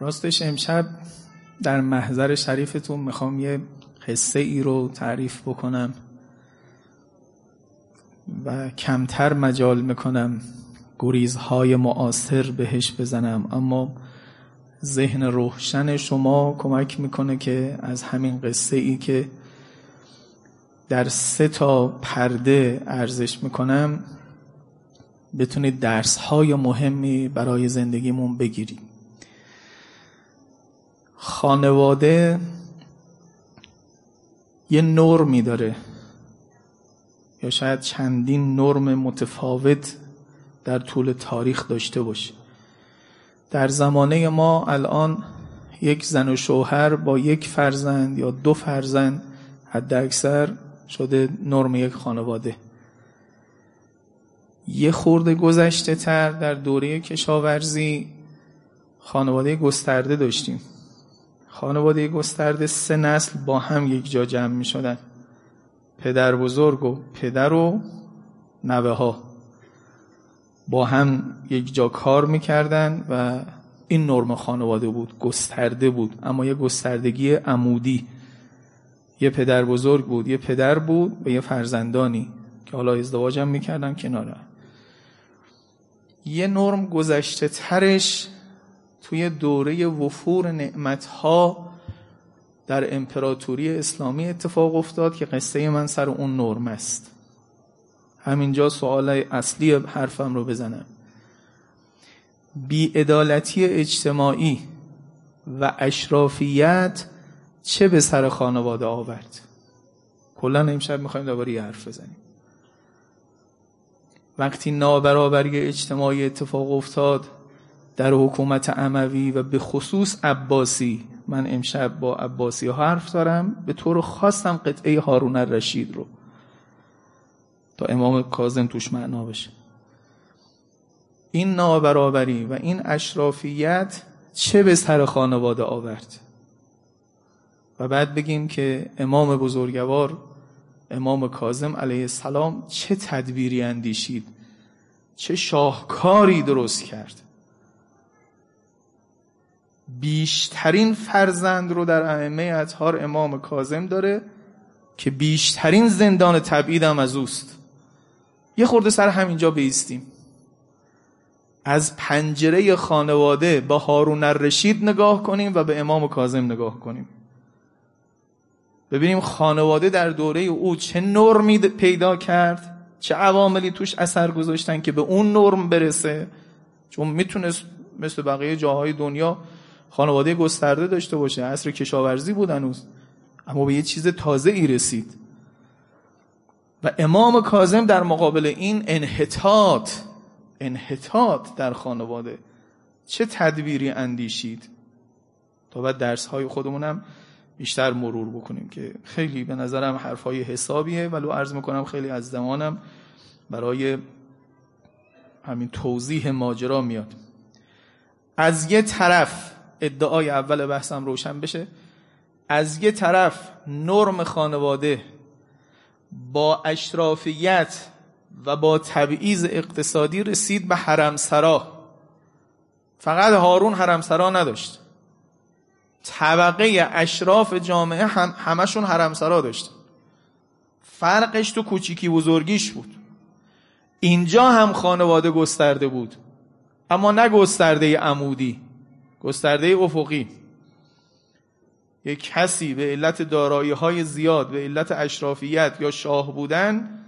راستش امشب در محضر شریفتون می‌خوام یه قصه ای رو تعریف بکنم و کمتر مجال می‌کنم گریزهای معاصر بهش بزنم. اما ذهن روشن شما کمک می‌کنه که از همین قصه ای که در سه تا پرده ارزش می‌کنم بتونید درس های مهمی برای زندگیمون بگیرید. خانواده یه نرمی داره یا شاید چندین نرم متفاوت در طول تاریخ داشته باشه. در زمانه ما الان یک زن و شوهر با یک فرزند یا دو فرزند حد اکثر شده نرم یک خانواده. یه خورده گذشته تر در دوره کشاورزی خانواده گسترده داشتیم. خانواده گسترده سه نسل با هم یک جا جمع می شدن. پدر بزرگ و پدر و نوه ها با هم یک جا کار می‌کردن و این نرم خانواده بود گسترده بود اما یه گستردگی عمودی. یه پدر بزرگ بود یه پدر بود و یه فرزندانی که حالا ازدواج هم. کناره یه نرم گذشته ترش توی دوره وفور نعمتها در امپراتوری اسلامی اتفاق افتاد که قصه من سر اون نرم است. همینجا سوال اصلی حرفم رو بزنم. بیعدالتی اجتماعی و اشرافیت چه به سر خانواده آورد؟ کلا امشب می‌خوایم دوباره یه حرف بزنیم. وقتی نابرابری اجتماعی اتفاق افتاد در حکومت عموی و به خصوص عباسی. من امشب با عباسی حرف دارم. به طور خاصم قطعه هارون الرشید رو. تا امام کاظم توش معنا بشه این نابرابری و این اشرافیت چه به سر خانواده آورد؟ و بعد بگیم که امام بزرگوار امام کاظم علیه السلام چه تدبیری اندیشید؟ چه شاهکاری درست کرد؟ بیشترین فرزند رو در ائمه اطهار امام کاظم داره که بیشترین زندان تبعید هم از اوست. یه خورده سر همینجا بیستیم. از پنجره خانواده با هارون الرشید نگاه کنیم و به امام کاظم نگاه کنیم. ببینیم خانواده در دوره او چه نرمی پیدا کرد چه عواملی توش اثر گذاشتن که به اون نرم برسه. چون می‌تونست مثل بقیه جاهای دنیا خانواده گسترده داشته باشه عصر کشاورزی بود هنوز اما به یه چیز تازه ای رسید. و امام کاظم در مقابل این انحطاط انحطاط در خانواده چه تدبیری اندیشید؟ تا بعد درس های خودمونم بیشتر مرور بکنیم که خیلی به نظرم حرفای حسابیه ولو عرض می‌کنم خیلی از زمانم برای همین توضیح ماجرا میاد. از یه طرف ادعای اول بحثم روشن بشه. از یه طرف نرم خانواده با اشرافیت و با تبعیض اقتصادی رسید به حرمسرا. فقط هارون حرمسرا نداشت. طبقه اشراف جامعه هم همشون حرمسرا داشت. فرقش تو کوچیکی بزرگیش بود. اینجا هم خانواده گسترده بود. اما نه گسترده عمودی. گسترده افقی. یک کسی به علت دارایی های زیاد به علت اشرافیت یا شاه بودن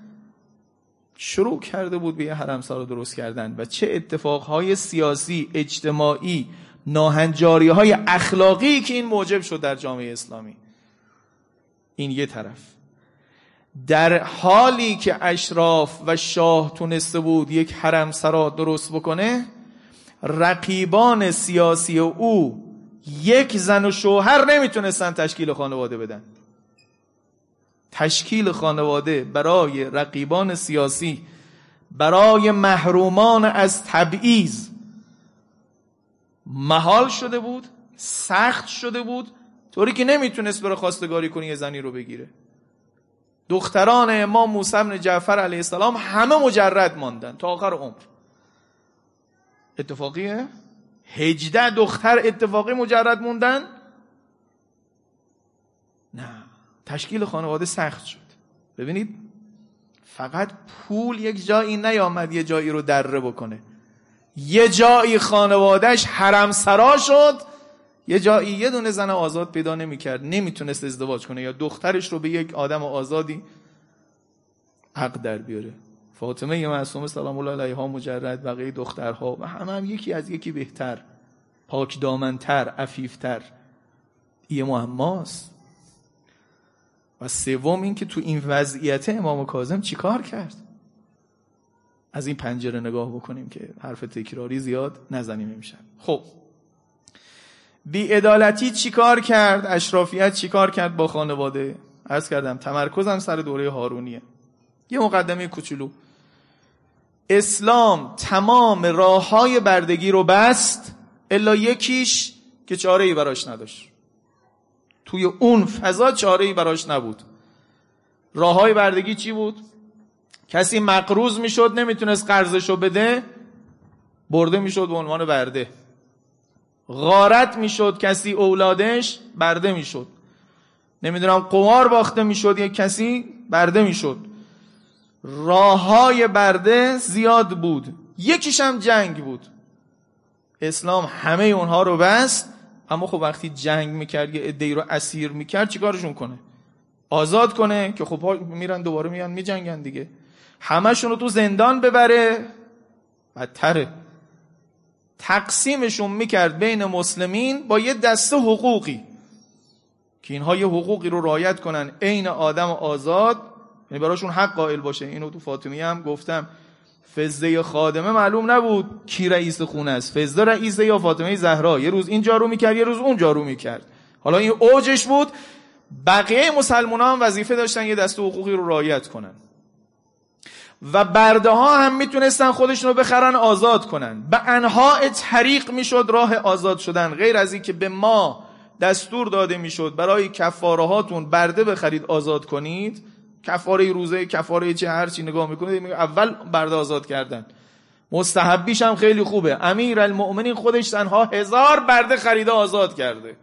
شروع کرده بود به یه حرمسرا درست کردن. و چه اتفاقهای سیاسی اجتماعی ناهنجاری های اخلاقی که این موجب شد در جامعه اسلامی. این یه طرف. در حالی که اشراف و شاه تونسته بود یک حرم سرا درست بکنه رقیبان سیاسی او یک زن و شوهر نمی‌تونستن تشکیل خانواده بدن. تشکیل خانواده برای رقیبان سیاسی برای محرومان از تبعیض محال شده بود سخت شده بود طوری که نمی‌تونست بره خواستگاری کنی یه زنی رو بگیره. دختران امام موسی بن جعفر علیه السلام همه مجرد ماندن تا آخر عمر. اتفاقیه؟ هجده دختر اتفاقی مجرد موندن؟ نه. تشکیل خانواده سخت شد. ببینید فقط پول یک جایی نیامد یه جایی رو دره بکنه. یه جایی خانوادهش حرم سرا شد یه جایی یه دونه زن آزاد پیدا نمی‌کرد نمی‌تونست ازدواج کنه یا دخترش رو به یک آدم آزادی حق در بیاره. فاطمه معصومه سلام الله علیها مجرد بقیه دخترها و همه هم یکی از یکی بهتر پاک دامنتر عفیفتر. یه معماست و سوم این که تو این وضعیت امام کاظم چیکار کرد؟ از این پنجره نگاه بکنیم که حرف تکراری زیاد نزنیم امشب. خب. بیعدالتی چیکار کرد؟ اشرافیت چیکار کرد با خانواده؟ عرض کردم تمرکزم سر دوره هارونیه. یه مقدمه کوچولو. اسلام تمام راه های بردگی رو بست الا یکیش که چاره ای براش نداشت. توی اون فضا چاره ای براش نبود. راه های بردگی چی بود؟ کسی مقروض می‌شد نمی‌تونست قرضشو بده برده می‌شد به عنوان برده. غارت می‌شد کسی اولادش برده می‌شد. نمی‌دونم قمار باخته می‌شد یک کسی برده می‌شد. راه های برده زیاد بود. یکیش هم جنگ بود. اسلام همه اونها رو بست. اما خب وقتی جنگ می‌کرد یه ادهی رو اسیر می‌کرد چیکارشون کنه؟ آزاد کنه که خب میرن دوباره میان میجنگن دیگه. همشون رو تو زندان ببره. بدتره. تقسیمشون می‌کرد بین مسلمین با یه دسته حقوقی. که اینها یه حقوقی رو رایت کنن. عین آدم آزاد یعنی براشون حق قائل باشه. اینو تو فاطمیه هم گفتم. فزده خادمه معلوم نبود کی رئیس خونه است. فزده رئیسه یا فاطمه زهرا. یه روز این جارو می‌کرد یه روز اون جارو می‌کرد. حالا این اوجش بود. بقیه مسلمان هم وظیفه داشتن یه دست حقوقی رو رعایت کنن. و برده ها هم می‌تونستن خودشون رو بخرن آزاد کنن. به انها طریق می‌شد راه آزاد شدن. غیر از این که به ما دستور داده می‌شد برای کفاره هاتون برده بخرید آزاد کنید کفاره روزه کفاره چه هر چی نگاه می‌کنید اول برده آزاد کردن. مستحبیش هم خیلی خوبه. امیر المؤمنین خودش تنها هزار برده خریده آزاد کرده.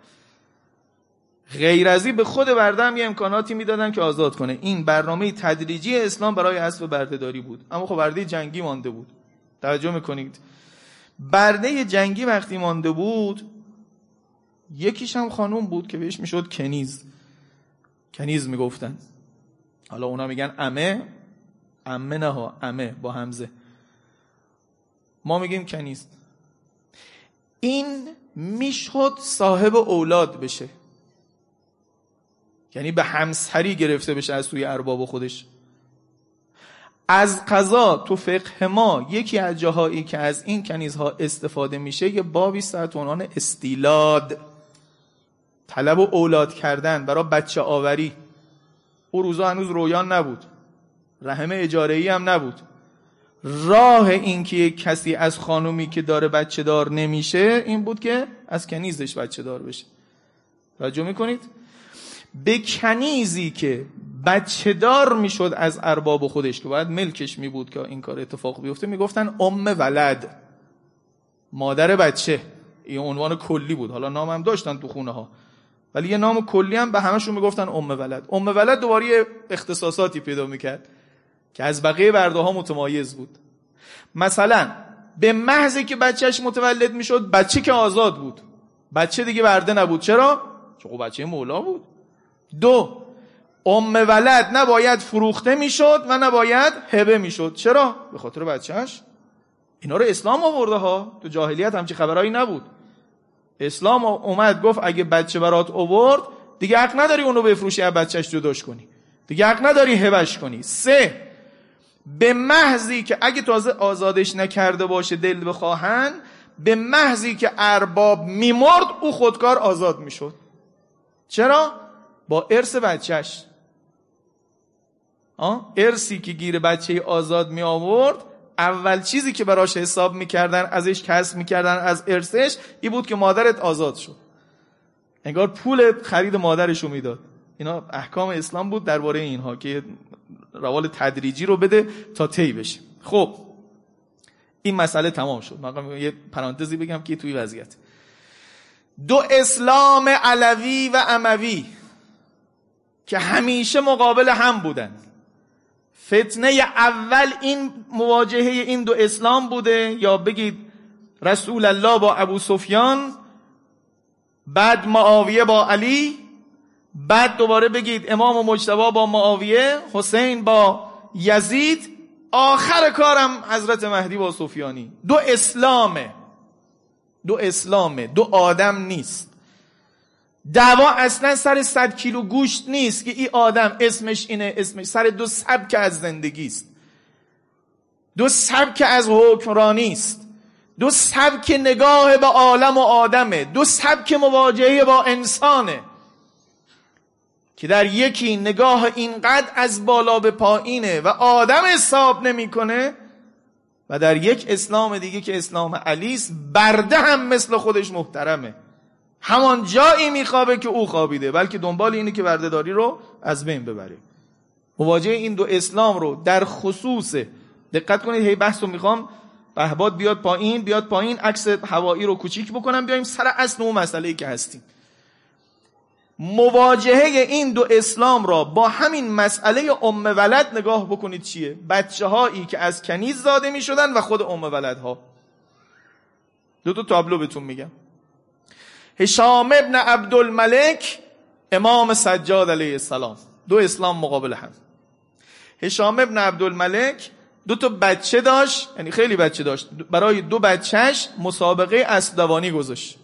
غیر ازی به خود برده هم یه امکاناتی می‌دادن که آزاد کنه. این برنامه تدریجی اسلام برای اسب بردهداری بود. اما خب برده جنگی مانده بود. توجه می‌کنید. برده جنگی وقتی مانده بود یکیش هم خانوم بود که بهش می‌شد کنیز. کنیز می‌گفتن. حالا اونا میگن امه امه نه ها امه با همزه. ما میگیم کنیز این می‌شد صاحب اولاد بشه. یعنی به همسری گرفته بشه از سوی ارباب خودش. از قضا تو فقه ما یکی از جاهایی که از این کنیزها استفاده میشه یه بابی ساعت عنوان استیلاد. طلب و اولاد کردن برای بچه آوری. او روزا هنوز رویان نبود. رحم اجاره هم نبود. راه این که یک کسی از خانومی که داره بچه دار نمیشه این بود که از کنیزش بچه دار بشه. توجه می‌کنید؟ به کنیزی که بچه دار می‌شد از ارباب خودش که باید ملکش می بود که این کار اتفاق بیفته می‌گفتن ام ولد مادر بچه. این عنوان کلی بود. حالا نام هم داشتن تو خونه ها ولی یه نام کلی هم به همشون می‌گفتن ام ولد. ام ولد دوباره اختصاصاتی پیدا می‌کرد که از بقیه برده ها متمایز بود. مثلا به محضی که بچهش متولد می‌شد بچه که آزاد بود. بچه دیگه برده نبود. چرا؟ چون بچه مولا بود. دو ام ولد نباید فروخته می‌شد و نباید هبه می‌شد. چرا؟ به خاطر بچهش اینا رو اسلام آورده ها. تو جاهلیت همچی خبرایی نبود. اسلام اومد گفت اگه بچه برات اوورد دیگه حق نداری اونو بفروشی از بچهش جداش کنی. دیگه حق نداری هبش کنی. سه به محضی که اگه تازه آزادش نکرده باشه دل بخواهن به محضی که ارباب میمرد او خودکار آزاد می‌شد. چرا؟ با ارث بچهش ارسی که گیر بچه آزاد می آورد اول چیزی که براش حساب می‌کردن ازش کسب می‌کردن از ارثش این بود که مادرت آزاد شد. انگار پول خرید مادرش رو می‌داد. اینا احکام اسلام بود درباره اینها که روال تدریجی رو بده تا طی بشه. خب این مسئله تمام شد. من یه پرانتزی بگم که توی وضعیت. دو اسلام علوی و اموی که همیشه مقابل هم بودن. فتنه اول این مواجهه این دو اسلام بوده یا بگید رسول الله با ابو سفیان بعد معاویه با علی بعد دوباره بگید امام و مجتبا با معاویه حسین با یزید آخر کارم حضرت مهدی با سفیانی. دو اسلامه. دو اسلامه. دو آدم نیست. دعوا اصلا سر صد کیلو گوشت نیست که این آدم اسمش اینه اسمش سر دو سبک از زندگی است. دو سبک از حکمرانی است. دو سبک نگاه به عالم و آدمه. دو سبک مواجهه با انسانه. که در یکی نگاه اینقدر از بالا به پایینه و آدم حساب نمی‌کنه و در یک اسلام دیگه که اسلام علیس برده هم مثل خودش محترمه. همان جایی میخوابه که او خوابیده بلکه دنبال اینه که بردهداری رو از بین ببره. مواجهه این دو اسلام رو در خصوص دقت کنید هی بحث رو می‌خوام بهباد بیاد پایین بیاد پایین عکس هوایی رو کوچیک بکنم بیایم سر اصل اون مسئله که هستیم. مواجهه این دو اسلام را با همین مسئله ام ولد نگاه بکنید چیه؟ بچه هایی که از کنیز زاده می شدن و خود ام ولد ها دو تا تابلو بهتون میگم. هشام ابن عبدالملک امام سجاد علیه السلام. دو اسلام مقابل هم. هشام ابن عبدالملک دو تا بچه داشت یعنی خیلی بچه داشت. برای دو بچهش مسابقه اسبدوانی گذاشت.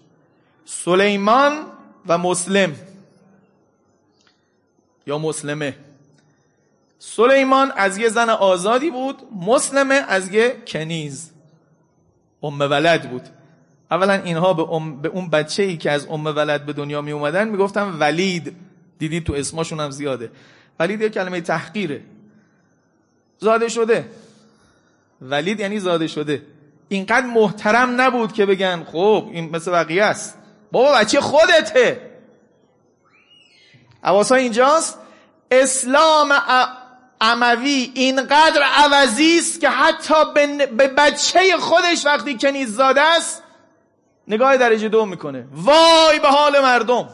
سلیمان و مسلم. یا مسلمه. سلیمان از یه زن آزادی بود مسلمه از یه کنیز. ام ولد بود. اولا اینها به, ام، به اون بچه ای که از ام ولد به دنیا می اومدن می‌گفتن ولید. دیدی تو اسمشون هم زیاده. ولید یه کلمه تحقیره. زاده شده. ولید یعنی زاده شده. اینقدر محترم نبود که بگن خب این مثل بقیه است. بابا بچه خودته. عواسا اینجاست؟ اسلام عموی اینقدر عوضی است که حتی به بچه خودش وقتی کنیز زاده است نگاه درجه دو می‌کنه. وای به حال مردم.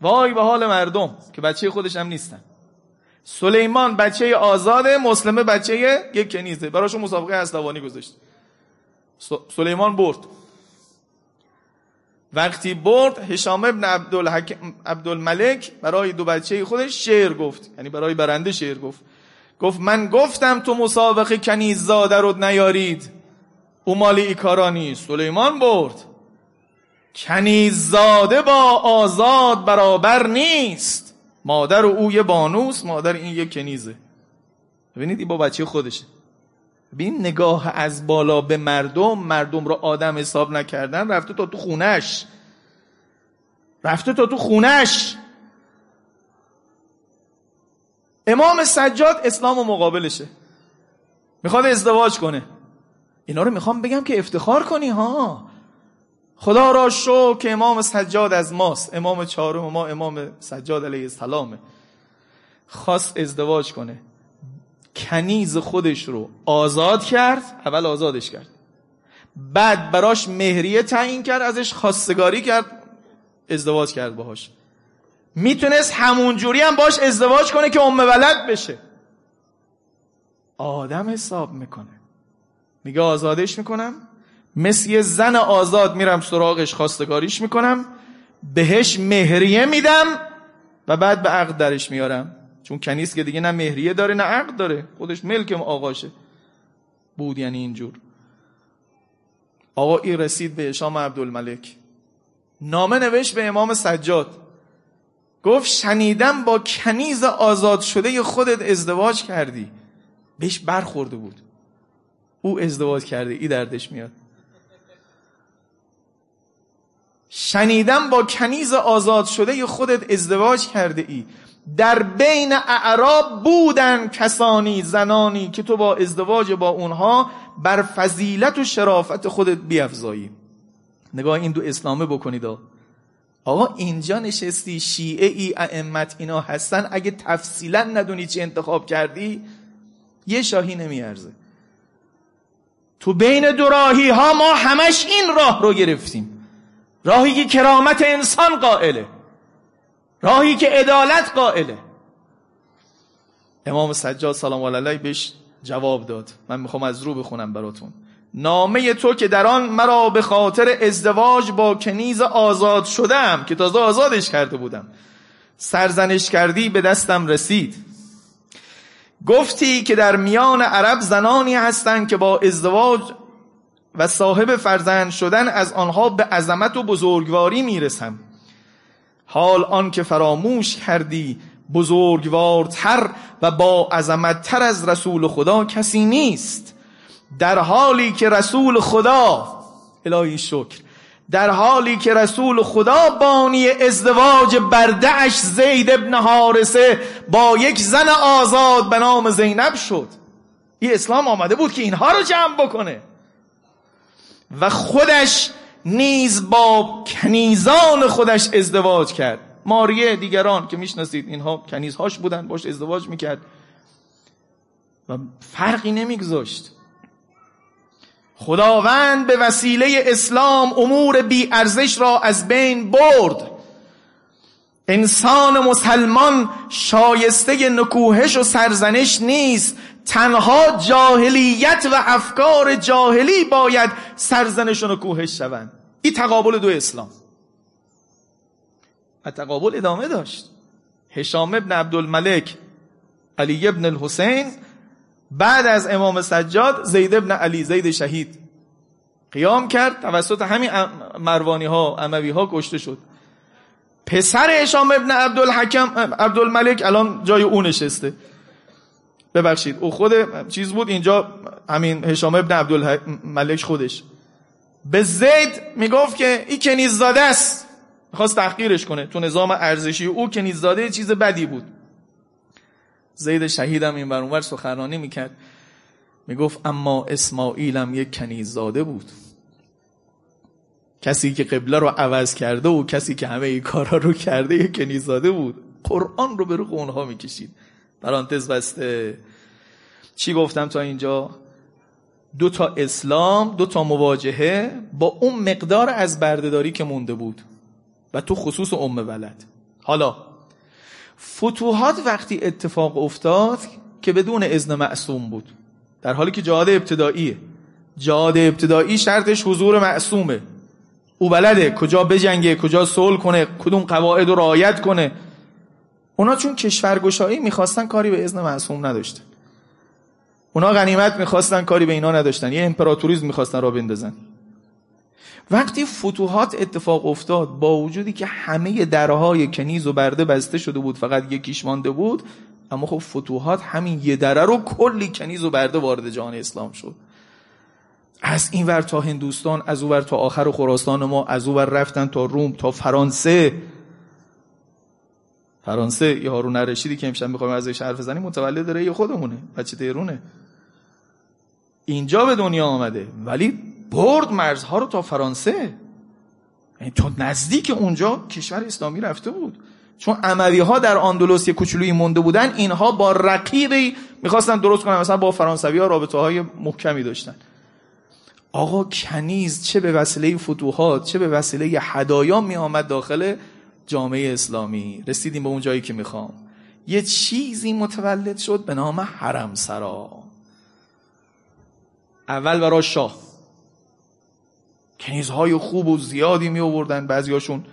وای به حال مردم که بچه خودش هم نیستن. سلیمان بچه آزاده مسلمه بچه یک کنیزه. براشون مسابقه اسلوانی گذاشت. سلیمان برد. وقتی برد هشام ابن عبدالملک برای دو بچه خودش شعر گفت. یعنی برای برنده شعر گفت. گفت من گفتم تو مسابقه کنیز زاده رو نیارید. او مالی ایکارانی سلیمان برد. کنیز زاده با آزاد برابر نیست. مادر او یه بانوس مادر این یه کنیزه. ببینید این با بچه خودشه. ببین نگاه از بالا به مردم مردم رو آدم حساب نکردن رفته تا تو خونش. رفته تا تو خونش. امام سجاد اسلام و مقابلشه. می‌خواد ازدواج کنه. اینا رو می‌خوام بگم که افتخار کنی ها. خدا را شو که امام سجاد از ماست. امام چهارم ما امام سجاد علیه السلامه. خواست ازدواج کنه. کنیز خودش رو آزاد کرد اول آزادش کرد. بعد براش مهریه تعیین کرد ازش خواستگاری کرد ازدواج کرد باهاش. می‌تونست همونجوری هم باش ازدواج کنه که ام ولد بشه. آدم حساب می‌کنه. میگه آزادش می‌کنم. مثل یه زن آزاد میرم سراغش خواستگاریش می‌کنم. بهش مهریه میدم و بعد به عقد درش میارم. چون کنیست که دیگه نه مهریه داره نه عقد داره. خودش ملک آقاشه. بود یعنی اینجور. آقا ای رسید به شام عبدالملک. نامه نوشت به امام سجاد. گفت شنیدم با کنیز آزاد شده خودت ازدواج کردی. بهش برخورده بود. او ازدواج کرده ای دردش میاد. شنیدم با کنیز آزاد شده خودت ازدواج کرده ای. در بین اعراب بودن کسانی زنانی که تو با ازدواج با اونها بر فضیلت و شرافت خودت بیافزایی نگاه این دو اسلامه بکنید آقا اینجا نشستی شیعه ای ائمت اینا هستن. اگه تفصیلا ندونی چی انتخاب کردی یه شاهی نمیارزه. تو بین دو راهی ها ما همش این راه رو گرفتیم. راهی که کرامت انسان قائله. راهی که عدالت قائله. امام سجاد سلام علیه بهش جواب داد. من می‌خوام از رو بخونم براتون. نامه تو که در آن مرا به خاطر ازدواج با کنیز آزاد شدم که تازه آزادش کرده بودم. سرزنش کردی به دستم رسید. گفتی که در میان عرب زنانی هستند که با ازدواج و صاحب فرزند شدن از آنها به عظمت و بزرگواری می‌رسم. حال آن که فراموش کردی بزرگوارتر و با عظمتتر از رسول خدا کسی نیست. در حالی که رسول خدا الهی شکر در حالی که رسول خدا بانی ازدواج بردعش زید ابن حارسه با یک زن آزاد به نام زینب شد. این اسلام آمده بود که اینها رو جمع بکنه. و خودش نیز با کنیزان خودش ازدواج کرد. ماریه دیگران که می‌شناسید اینها کنیزهاش بودن باش ازدواج می‌کرد. و فرقی نمیگذاشت. خداوند به وسیله اسلام امور بی ارزش را از بین برد. انسان مسلمان شایسته نکوهش و سرزنش نیست. تنها جاهلیت و افکار جاهلی باید سرزنش و نکوهش شوند. این تقابل دو اسلام. و تقابل ادامه داشت. هشام ابن عبدالملک علی ابن الحسین بعد از امام سجاد زید ابن علی زید شهید قیام کرد. توسط همین مروانی ها اموی ها کشته شد. پسر هشام ابن عبدالحکم عبدالملک الان جای او نشسته. ببخشید او خود چیز بود اینجا همین هشام ابن عبدالملک خودش. به زید می‌گفت که این کنیز زاده است. می‌خواست تحقیرش کنه. تو نظام ارزشی او کنیز زاده چیز بدی بود. زید شهیدم این اونور سخنرانی می‌کرد. می‌گفت اما اسماعیلم یک کنیزاده بود. کسی که قبله رو عوض کرده و کسی که همه این کارا رو کرده یک کنیزاده بود. قرآن رو به رو اونها می‌کشید. پرانتز بسته. چی گفتم تا اینجا؟ دو تا اسلام دو تا مواجهه با اون مقدار از بردهداری که مونده بود. و تو خصوص ام ولد. حالا فتوحات وقتی اتفاق افتاد که بدون اذن معصوم بود. در حالی که جهاد ابتداییه. جهاد ابتدایی شرطش حضور معصومه. او بلده کجا بجنگه کجا صلح کنه کدوم قواعد رو رعایت کنه. اونا چون کشورگشایی می‌خواستن کاری به اذن معصوم نداشتن. اونا غنیمت می‌خواستن کاری به اینا نداشتن. یه امپراتوریزم می‌خواستن را بندازن. وقتی فتوحات اتفاق افتاد با وجودی که همه درهای کنیز و برده بسته شده بود فقط یکیش مانده بود اما خب فتوحات همین یه دره رو کلی کنیز و برده وارد جهان اسلام شد. از این ور تا هندوستان از اون ور تا آخر خراسان ما از اون ور رفتن تا روم تا فرانسه. فرانسه یا هارون رشیدی که امشب می‌خوایم ازش حرف بزنیم متولد ری خودمونه بچه تهرونه. اینجا به دنیا آمده ولی برد مرزها رو تا فرانسه. یعنی تا نزدیک اونجا کشور اسلامی رفته بود. چون عموی ها در آندلوس یه کوچولویی مونده بودن اینها با رقیبی می‌خواستن درست کنن مثلا با فرانسوی ها رابطه های محکمی داشتن. آقا کنیز چه به وسیله فتوحات چه به وسیله هدایا می آمد داخل جامعه اسلامی. رسیدیم به اون جایی که می‌خوام. یه چیزی متولد شد به نام حرم سرا اول برای شاه. کنیزهای خوب و زیادی می آوردن بعضیاشون.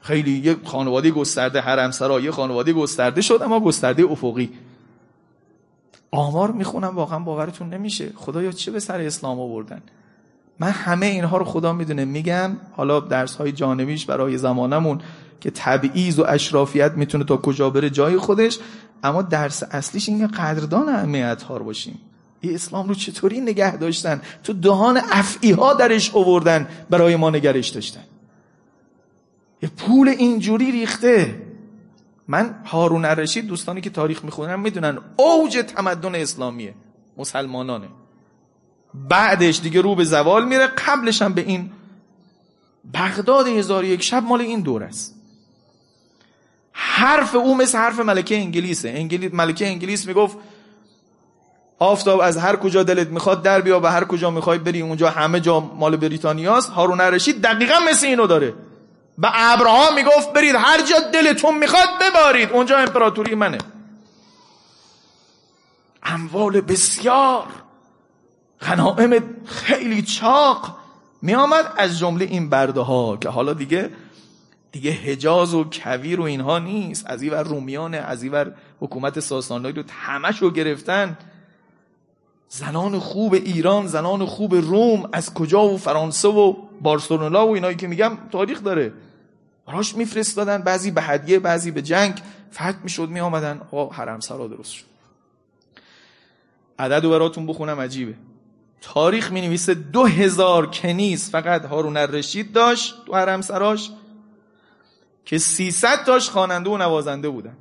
خیلی یه خانواده گسترده حرم سرا یه خانواده گسترده شد اما گسترده افقی. آمار می‌خونم واقعا باورتون نمیشه. خدایا چه به سر اسلام آوردن؟ من همه اینها رو خدا می‌دونه. میگم حالا درس های جانبیش برای زمانمون که تبعیض و اشرافیت می‌تونه تا کجا بره جای خودش اما درس اصلیش اینکه قدردان اهمیت ها رو باشیم. این اسلام رو چطوری نگه داشتن؟ تو دهان افعی ها درش آوردن برای ما نگرش داشتن. یه پول اینجوری ریخته. من هارون الرشید دوستانی که تاریخ می‌خونن می‌دونن اوج تمدن اسلامیه. مسلمانانه. بعدش دیگه رو به زوال میره قبلش هم به این بغداد هزار یک شب مال این دور است. حرف او مثل حرف ملکه انگلیسه. انگلیس ملکه انگلیس می‌گفت آفتاب از هر کجا دلت می‌خواد در بیا و هر کجا می‌خوای بری اونجا همه جا مال بریتانیاست. هارون رشید دقیقا مثل اینو داره. به ابرها می‌گفت برید هر جا دلتون می‌خواد ببارید. اونجا امپراتوری منه. اموال بسیار. غنائم خیلی چاق می آمد از جمله این برده ها که حالا دیگه دیگه حجاز و کویر و اینها نیست. از اینور رومیان از اینور حکومت ساسانایی رو همش رو گرفتن. زنان خوب ایران زنان خوب روم از کجا و فرانسه و بارسلونا و اینایی که میگم تاریخ داره. براش میفرستادن بعضی به هدیه بعضی به جنگ. فتح می‌شد می آمدن آقا حرم سرا درست شد. عدد و براتون بخونم عجیبه. تاریخ می نویسه دو هزار کنیز. فقط هارون الرشید داشت تو حرم سراش که سیصد تاش خواننده و نوازنده بودن.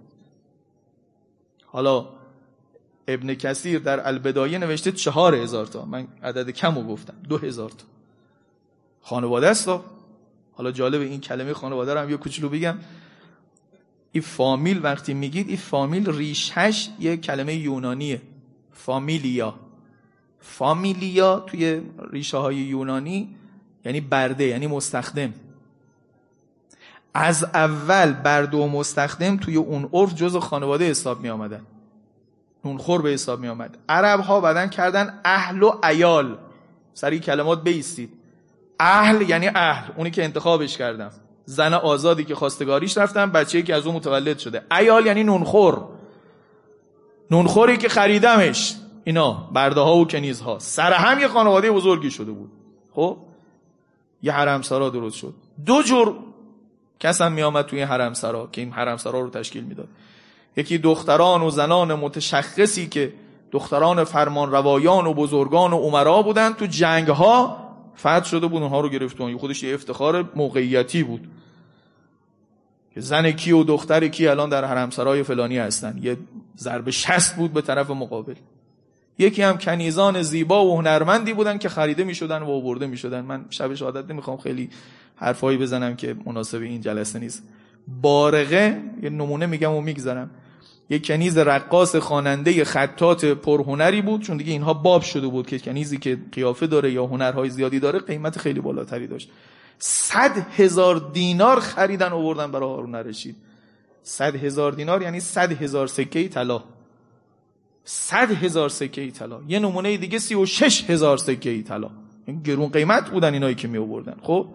حالا ابن کثیر در البدایه نوشته چهار هزار تا. من عدد کم رو گفتم. دو هزار تا. خانواده است حالا جالب این کلمه خانواده رو هم یه کوچولو بگم. این فامیل وقتی میگید این فامیل ریشش یه کلمه یونانیه. فامیلیا. فامیلیا توی ریشه های یونانی یعنی برده یعنی مستخدم. از اول برده و مستخدم توی اون عرف جز خانواده حساب می آمدن خور به حساب می آمد. عرب ها بدن کردن اهل و ایال سری کلمات بیستید. اهل یعنی اهل. اونی که انتخابش کردم. زن آزادی که خواستگاریش رفتم بچه که از اون متولد شده. ایال یعنی نونخور. نونخوری که خریدمش. اینا برده ها و کنیز ها سر هم یه خانواده بزرگی شده بود. خب؟ یه حرم سرا درست شد. دو جور کس هم می آمد توی حرم سرا که این حرم سرا رو تشکیل می‌داد. یکی دختران و زنان متشخصی که دختران فرمان روایان و بزرگان و عمرا بودن تو جنگ ها فتح شده بود اونها رو گرفتون خودش یه افتخار موقعیتی بود. که زن کی و دختر کی الان در حرم سرای فلانی هستن. یه ضرب شست بود به طرف مقابل. یکی هم کنیزان زیبا و هنرمندی بودن که خریده می شدن و آورده می شدن من شب شهادت نمی‌خوام خیلی حرفایی بزنم که مناسب این جلسه نیست. بارقه یه نمونه میگم و می‌گذارم یه کنیز رقاص خواننده خطات پرهنری بود چون دیگه اینها باب شده بود که کنیزی که قیافه داره یا هنرهای زیادی داره قیمت خیلی بالاتری داشت. صد هزار دینار خریدن آوردن برای هارون رشید صد هزار دینار یعنی صد هزار سکه طلا. صد هزار سکه طلا. یه نمونه دیگه سی و شش هزار سکه طلا. گرون قیمت بودن اینایی که می آوردن خب؟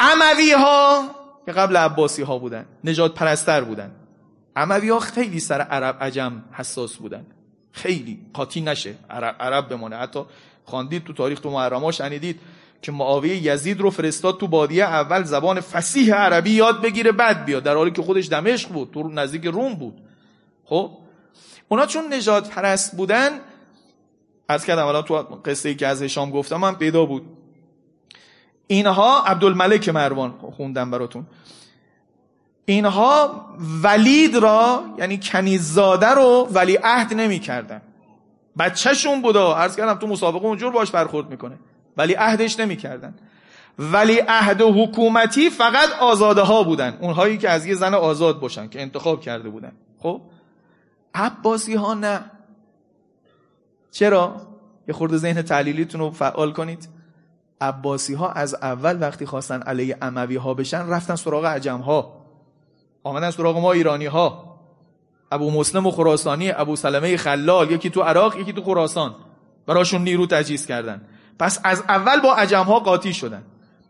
اموی ها که قبل عباسی ها بودن نجات پرستر بودن. اموی ها خیلی سر عرب عجم حساس بودن. خیلی قاطی نشه. عرب, عرب بمانه حتی خواندید تو تاریخ تو محرم شنیدید که معاویه یزید رو فرستاد تو بادیه اول زبان فسیح عربی یاد بگیره بعد بیاد. در حالی که خودش دمشق بود. تو نزدیک روم بود. خب؟ اونا چون نجات پرست بودن از کردم الان تو قصه ای که از هشام گفتم من پیدا بود. اینها عبدالملک مروان خوندم براتون. اینها ولید را یعنی کنیززاده رو ولی عهد نمی کردن بچهشون بودا عرض کردم تو مسابقه اونجور باش برخورد می‌کنه. ولی عهدش نمی کردن ولی عهد حکومتی فقط آزاده ها بودن. اونهایی که از یه زن آزاد باشن که انتخاب کرده بودن. خب؟ عباسی ها نه. چرا؟ یه خورده ذهن تحلیلیتون رو فعال کنید. عباسی ها از اول وقتی خواستن علیه اموی ها بشن رفتن سراغ عجم ها آمدن سراغ ما ایرانی ها ابو مسلم و خراسانی ابو سلمه خلال یکی تو عراق یکی تو خراسان. براشون نیرو تجهیز کردن. پس از اول با عجم ها قاطی شدن.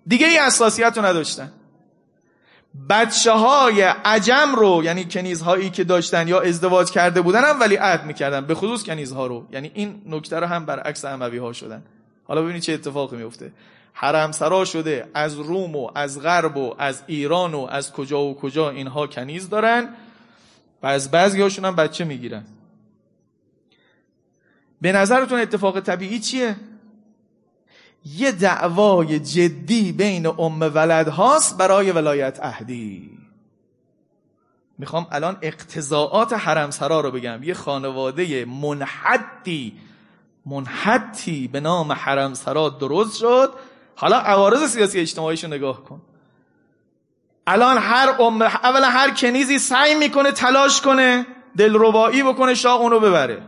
دیگه ای اساسیت رو نداشتن. بچه های عجم رو یعنی کنیزهایی که داشتن یا ازدواج کرده بودن هم ولی عهد می‌کردن. به خصوص کنیزها رو. یعنی این نکته رو هم برعکس اموی ها شدن. حالا ببینید چه اتفاقی میفته حرم سرا شده از روم و از غرب و از ایران و از کجا و کجا اینها کنیز دارن و از بعضی هاشون هم بچه می‌گیرن. به نظرتون اتفاق طبیعی چیه؟ یه دعوای جدی بین ام ولد هاست برای ولایت اهدی می‌خوام الان اقتضاعات حرم سرا رو بگم. یه خانواده منحدی منحدی به نام حرم سرا درست شد. حالا عوارض سیاسی اجتماعیش رو نگاه کن. الان هر ام اولا هر کنیزی سعی می‌کنه تلاش کنه دلربایی بکنه شاه اونو ببره.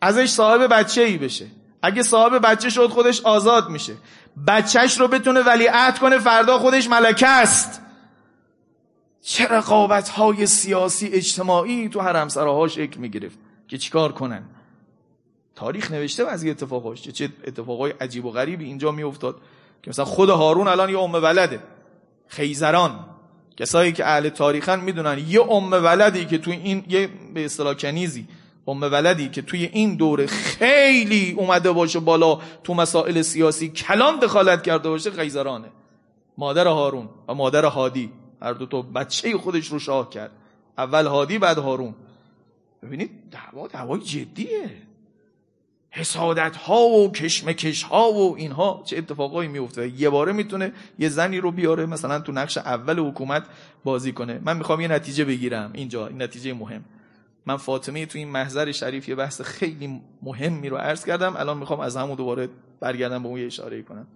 ازش صاحب بچه ای بشه. اگه صاحب بچه شد خودش آزاد میشه. بچهش رو بتونه ولیعت کنه فردا خودش ملکه است. چه رقابت های سیاسی اجتماعی تو هر همسراها شکل می‌گرفت که چیکار کنن؟ تاریخ نوشته از این اتفاقاش چه اتفاقای عجیب و غریبی اینجا میافتاد که مثلا خود هارون الان یه ام ولده خیزران کسایی که اهل تاریخن می‌دونن یه ام ولدی که توی این یه به اصطلاح کنیزی ام ولدی که توی این دوره خیلی اومده باشه بالا تو مسائل سیاسی کلان دخالت کرده باشه خیزرانه. مادر هارون و مادر هادی هر دو تا بچه خودش رو شاه کرد. اول هادی بعد هارون. ببینید دعوا دعوای جدیه. حسادت ها و کشمکش ها و اینها چه اتفاقایی میفته یه باره می‌تونه یه زنی رو بیاره مثلا تو نقش اول حکومت بازی کنه. من می‌خوام یه نتیجه بگیرم. اینجا این نتیجه مهم. من فاطمه تو این محضر شریف یه بحث خیلی مهمی رو عرض کردم. الان می‌خوام از همون دوباره برگردم به اون یه اشاره کنم.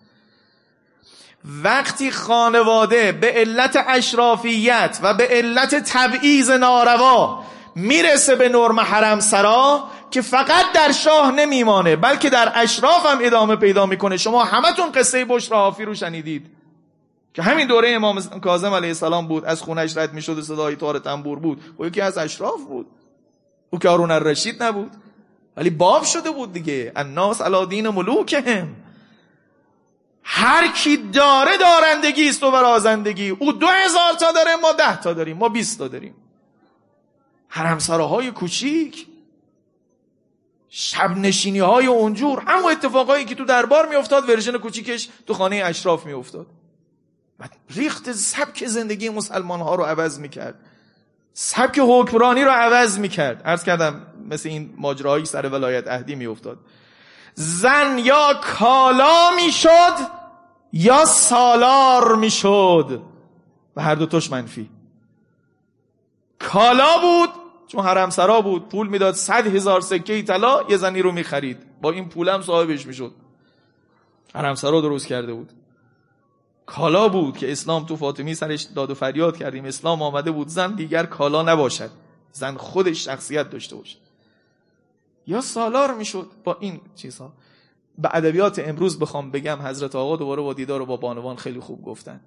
وقتی خانواده به علت اشرافیت و به علت تبعیض ناروا می‌رسه به نرم حرم سرا که فقط در شاه نمیمانه بلکه در اشراف هم ادامه پیدا می‌کنه. شما همتون قصه بشراحافی رو شنیدید. که همین دوره امام کاظم علیه السلام بود از خونش رد می‌شد و صدای تار تنبور بود. و یکی از اشراف بود. او که هارون الرشید نبود. ولی باب شده بود دیگه. الناس علی دین ملوکهم. هر کی داره دارندگی است و برازندگی او دو هزار تا داره ما ده تا داریم ما بیست تا داریم. حرمسراهای کوچیک. شب نشینی های اونجور همون اتفاقایی که تو دربار میافتاد ورژن کوچیکش تو خانه اشراف میافتاد. و ریخت سبک زندگی مسلمان ها رو عوض می‌کرد. سبک حکمرانی رو عوض می‌کرد. عرض کردم مثل این ماجراهایی سر ولایت اهدی میافتاد. زن یا کالا می‌شد یا سالار می‌شد. و هر دوتاش منفی. کالا بود چون حرم سرا بود پول می‌داد صد هزار سکه طلا یه زنی رو می‌خرید. با این پولم صاحبش می‌شد. حرم سرا درست کرده بود. کالا بود که اسلام تو فاطمی سرش داد و فریاد کردیم. اسلام آمده بود زن دیگر کالا نباشد. زن خودش شخصیت داشته باشه. یا سالار می‌شد. با این چیزها. به ادبیات امروز بخوام بگم حضرت آقا دوباره با دیدار و با بانوان خیلی خوب گفتن.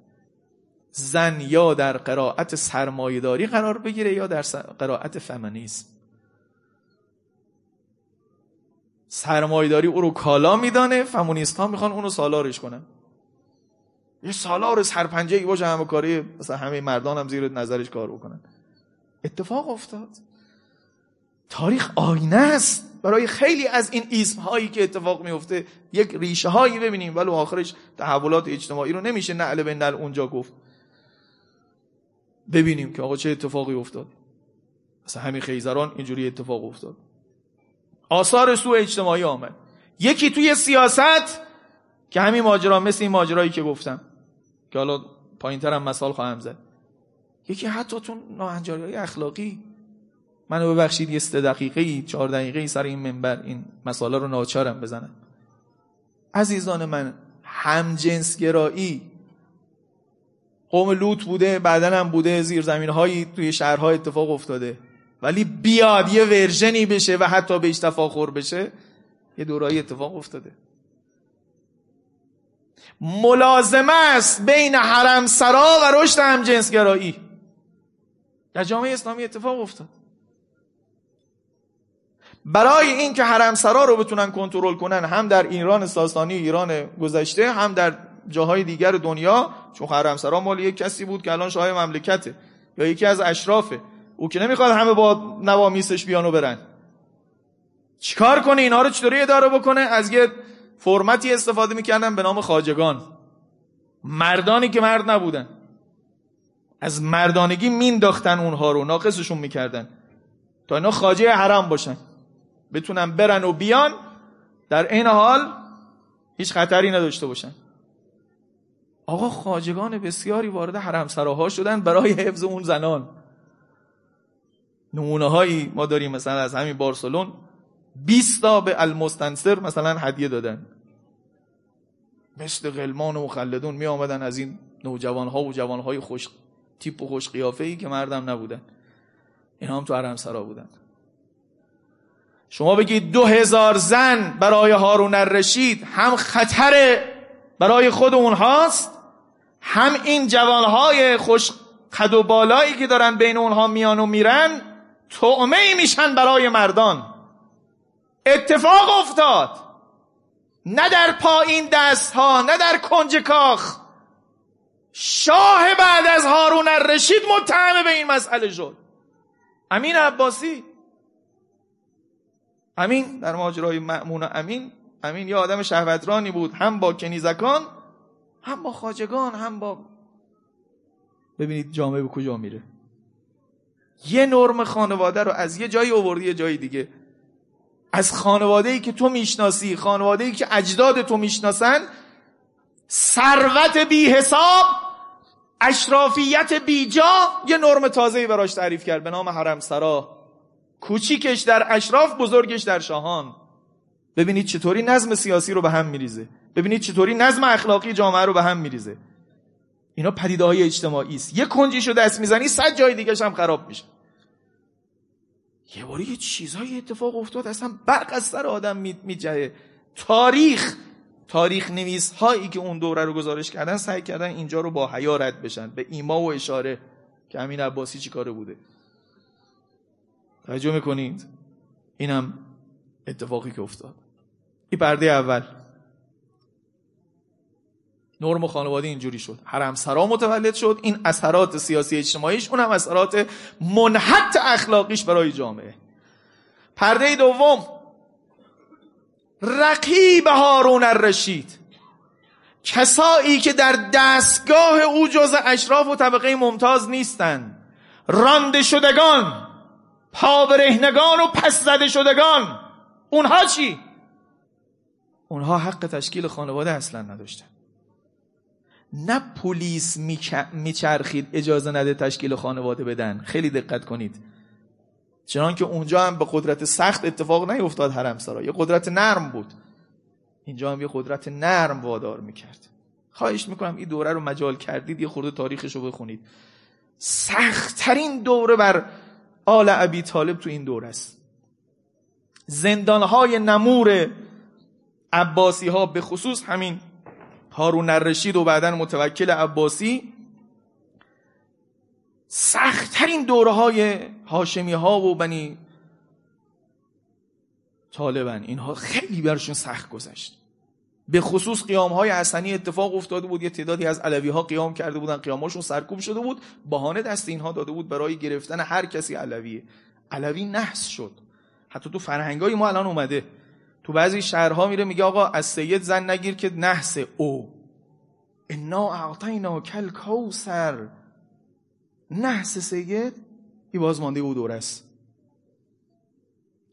زن یا در قرائت سرمایهداری قرار بگیره یا در قرائت فمینیسم سرمایهداری او رو کالا میدانه فمونیست ها می‌خوان اونو سالارش کنن. یه سالار سرپنجه ای باشه همه کاری مثلا همه مردان هم زیر نظرش کار بکنن. اتفاق افتاد. تاریخ آینه است. برای خیلی از این اسم هایی که اتفاق میفته یک ریشه هایی ببینیم ولی آخرش تحولات اجتماعی رو نمیشه نعل به نعل اونجا گفت. ببینیم که آقا چه اتفاقی افتاد. مثلا همین خیزران اینجوری اتفاق افتاد. آثار سوء اجتماعی آمد. یکی توی سیاست که همین ماجرا مثل این ماجرایی که گفتم که حالا پایین هم مثال خواهم زد. یکی حتی تو ناهنجاری های اخلاقی. منو ببخشید یه سه دقیقه ای چهار دقیقه ای سر این منبر این مسائل رو ناچارم بزنم. عزیزان من همجنسگرایی قوم لوط بوده بعدن هم بوده زیر زمین هایی توی شهرها اتفاق افتاده. ولی بیاد یه ورژنی بشه و حتی بهش تفاخر بشه یه دورایی اتفاق افتاده. ملازمه است بین حرم سرا و رشد هم جنسگرایی در جامعه اسلامی اتفاق افتاد. برای اینکه حرم سرا رو بتونن کنترل کنن هم در ایران ساسانی ایران گذشته هم در جاهای دیگر دنیا چون حرمسرا مال یک کسی بود که الان شاه مملکته یا یکی از اشرافه. او که نمی‌خواد همه با نوامیسش بیان و برن. چیکار کنه؟ اینها رو چطوری اداره بکنه؟ از یه فرمتی استفاده می‌کردن به نام خاجگان. مردانی که مرد نبودن. از مردانگی مینداختن اونها رو ناقصشون می‌کردن. تا اینا خاجه حرم باشن. بتونن برن و بیان. در این حال هیچ خطری نداشته باشن. آقا خاجگان بسیاری وارد حرم سراها شدن برای حفظ اون زنان. نمونه هایی ما داریم مثلا از همین بارسلون. 20 تا به المستنصر مثلا هدیه دادن. مثل غلمان و مخلدون می آمدن از این نوجوان ها و جوان های خوش تیپ و خوش قیافه ای که مردم نبودن. این هم تو حرم سرا بودن. شما بگید دو هزار زن برای هارون الرشید هم خطر برای خود اونهاست هم این جوانهای خوش قد و بالایی که دارن بین اونها میان و میرن تعمه ای میشن برای مردان. اتفاق افتاد. نه در پایین دست ها نه در کنج کاخ. شاه بعد از هارون الرشید متهم به این مسئله شد. امین عباسی. امین در ماجرای مأمون امین امین یه آدم شهوترانی بود هم با کنیزکان هم با خاجگان هم با ببینید جامعه به کجا میره. یه نرم خانواده رو از یه جایی آوردی یه جای دیگه. از خانواده ای که تو می‌شناسی خانواده ای که اجداد تو می‌شناسن ثروت بی حساب اشرافیت بیجا یه نرم تازه براش تعریف کرد به نام حرم سرا کوچیکش در اشراف بزرگش در شاهان. ببینید چطوری نظم سیاسی رو به هم میریزه. ببینید چطوری نظم اخلاقی جامعه رو به هم میریزه. اینا پدیده های اجتماعی است. یه کنجیشو دست می‌زنی صد جای دیگه هم خراب میشه. یه باری یه چیزایی اتفاق افتاد اصلا برق از سر آدم میجهه. تاریخ تاریخ نویس هایی که اون دوره رو گزارش کردن سعی کردن اینجا رو با حیا رد بشن. به ایما و اشاره که امین عباسی چی کاره بوده. توجه می‌کنید؟ اینم اتفاقی که افتاد. این پرده اول. نرم خانواده اینجوری شد. حرم سرا متولد شد. این اثرات سیاسی اجتماعیش اونم اثرات منحط اخلاقیش برای جامعه. پرده دوم. رقیب هارون الرشید. کسایی که در دستگاه او جز اشراف و طبقه ممتاز نیستند رانده شدگان پابرهنگان و پس زده شدگان. اونها چی؟ اونها حق تشکیل خانواده اصلا نداشتن. نه پلیس میچرخید اجازه نده تشکیل خانواده بدن. خیلی دقت کنید. چنان که اونجا هم به قدرت سخت اتفاق نیفتاد حرم سرا یه قدرت نرم بود. اینجا هم یه قدرت نرم وادار می‌کرد. خواهش می‌کنم این دوره رو مجال کردید یه خورده تاریخش رو بخونید. سختترین دوره بر آل ابی طالب تو این دوره است. زندانهای نمور عباسی ها به خصوص همین هارون الرشید و بعدا متوکل عباسی سختترین دوره های هاشمی ها و بنی طالبن اینها خیلی برشون سخت گذشت. به خصوص قیام های حسنی اتفاق افتاده بود یه تعدادی از علوی ها قیام کرده بودن قیاماشون سرکوب شده بود بهانه دست اینها داده بود برای گرفتن هر کسی علویه. علوی نحس شد. حتی تو فرهنگای ما الان اومده. تو بعضی شهرها میره میگه آقا از سید زن نگیر که نحس او. انا اعطینا کل کوسر نحس سید؟ ای بازمانده او دور است.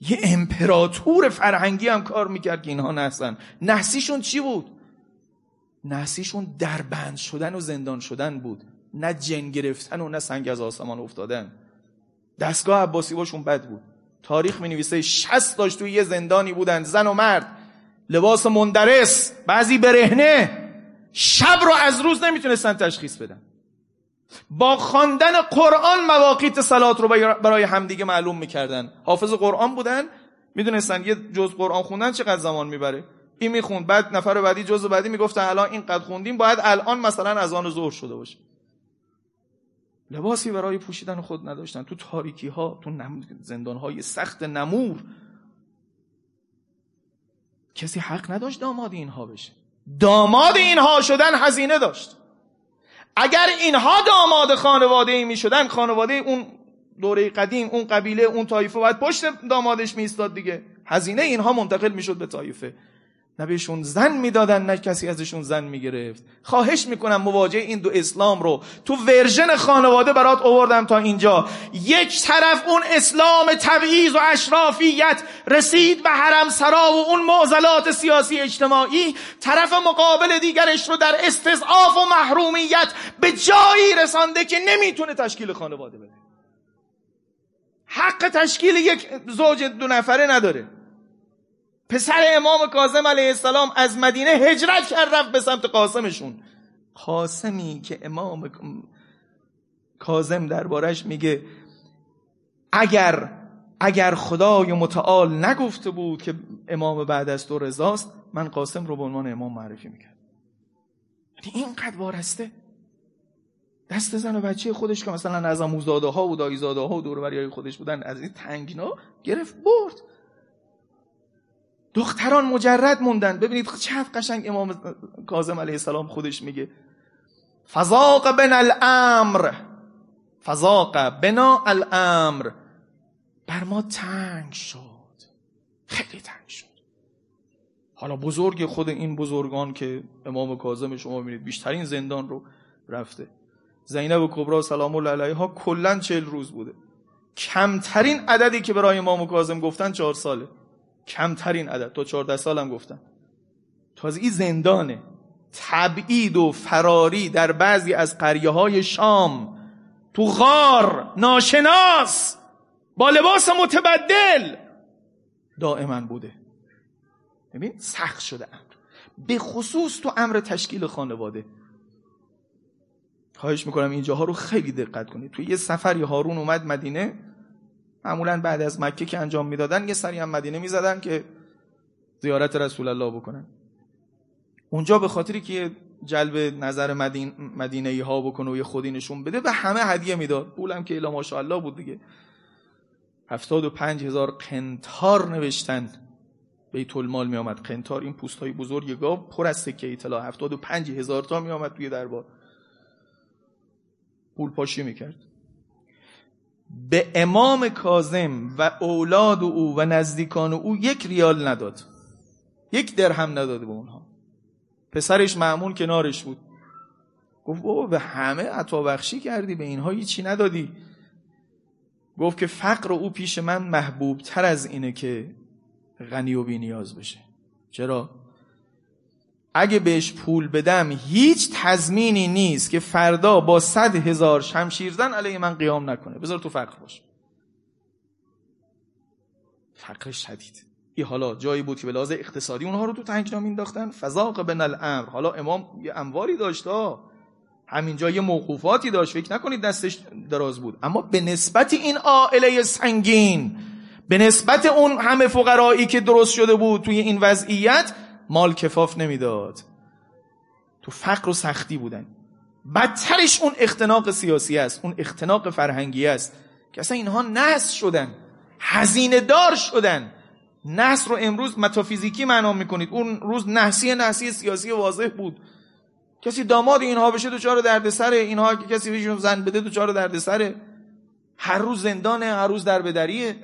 یه امپراتور فرهنگی هم کار می‌کرد که اینها نحسن. نحسیشون چی بود؟ نحسیشون دربند شدن و زندان شدن بود. نه جن گرفتن و نه سنگ از آسمان افتادن. دستگاه عباسی باشون بد بود. تاریخ می نویسه شست داشت توی یه زندانی بودن. زن و مرد. لباس مندرس. بعضی برهنه. شب رو از روز نمی‌تونستن تشخیص بدن. با خواندن قرآن مواقیت سلات رو برای همدیگه معلوم می‌کردن. حافظ قرآن بودن. می‌دونستن یه جز قرآن خوندن چقدر زمان می‌بره. این می‌خوند بعد نفر بعدی جز بعدی می‌گفتن الان این قد خوندیم باید الان مثلا از آن ظهر شده باشه. لباسی برای پوشیدن خود نداشتن. تو تاریکی ها تو زندان های سخت نمور. کسی حق نداشت داماد اینها بشه. داماد اینها شدن هزینه داشت. اگر اینها داماد خانواده ای می شدن خانواده اون دوره قدیم اون قبیله اون طایفه باید پشت دامادش می دیگه. هزینه اینها منتقل می شد به طایفه. نه بهشون زن می‌دادن نه کسی ازشون زن می‌گرفت. خواهش می‌کنم مواجه این دو اسلام رو. تو ورژن خانواده برات آوردم تا اینجا. یک طرف اون اسلام تبعیض و اشرافیت رسید به حرم سرا و اون معضلات سیاسی اجتماعی طرف مقابل دیگرش رو در استضعاف و محرومیت به جایی رسانده که نمی‌تونه تشکیل خانواده بده. حق تشکیل یک زوج دو نفره نداره. پسر امام کاظم علیه السلام از مدینه هجرت کرد رفت به سمت قاسمشون. قاسمی که امام کاظم دربارش میگه اگر اگر خدای متعال نگفته بود که امام بعد از تو رضاست من قاسم رو به عنوان امام معرفی می‌کرد یعنی اینقدر وارسته. دست زن و بچه خودش که مثلا از اموزاده ها و دایزاده ها و دوربری خودش بودن از این تنگنا گرفت برد. دختران مجرد موندن. ببینید چه قشنگ امام کاظم علیه السلام خودش میگه. فضاق بنا الامر. فضاق بنا الامر. بر ما تنگ شد. خیلی تنگ شد. حالا بزرگ خود این بزرگان که امام کاظم شما می‌بینید بیشترین زندان رو رفته. زینب کبرا سلام الله علیها کلا چهل روز بوده. کمترین عددی که برای امام کاظم گفتن چهار ساله. کمترین عدد. تا چهارده سالم گفتن تازه این زندانه. تبعید و فراری در بعضی از قریه های شام. تو غار ناشناس با لباس متبدل. دائما بوده. ببین سخت شده امر. به خصوص تو امر تشکیل خانواده. خواهش می‌کنم اینجاها رو خیلی دقت کنید. توی یه سفری هارون اومد مدینه. معمولا بعد از مکه که انجام می‌دادن یه سری هم مدینه می‌زدن که زیارت رسول الله بکنن. اونجا به خاطری که جلب نظر مدین مدینه ها بکنه و یه خودی نشون بده به همه هدیه می‌داد. پولم که الا ماشاءالله بود دیگه. هفتاد و پنج هزار قنتار نوشتن. بیت المال می آمد قنتار این پوست های بزرگ گاو پر از سکه اطلاع. هفتاد و پنج هزار تا می آمد توی دربار. پول پاشی می‌کرد. به امام کازم و اولاد او و نزدیکان او یک ریال نداد. یک درهم نداده به اونها. پسرش معمون کنارش بود. گفت بابا به همه عطا بخشی کردی به اینها هیچی ندادی. گفت که فقر او پیش من محبوب تر از اینه که غنی و بی نیاز بشه. چرا؟ اگه بهش پول بدم هیچ تضمینی نیست که فردا با صد هزار شمشیرزن علیه من قیام نکنه. بذار تو فقر باش. فقر شدید. این حالا جایی بود که به اقتصادی اونها رو تو تنگنا مینداختن فضاق بن الامر. حالا امام یه امواری داشت همینجا یه موقوفاتی داشت. فکر نکنید دستش دراز بود. اما به نسبت این عائله سنگین به نسبت اون همه فقرایی که درست شده بود توی این وضعیت مال کفاف نمی‌داد. تو فقر و سختی بودن. بدترش اون اختناق سیاسی است اون اختناق فرهنگی است که اصلا اینها نس شدن هزینه دار شدن. نس رو امروز متافیزیکی معنا می‌کنید. اون روز نحسی نحسی سیاسی واضح بود. کسی داماد اینها بشه دوچار دردسره اینها که کسی بهشون زن بده دوچار دردسره هر روز زندانه هر روز در بدریه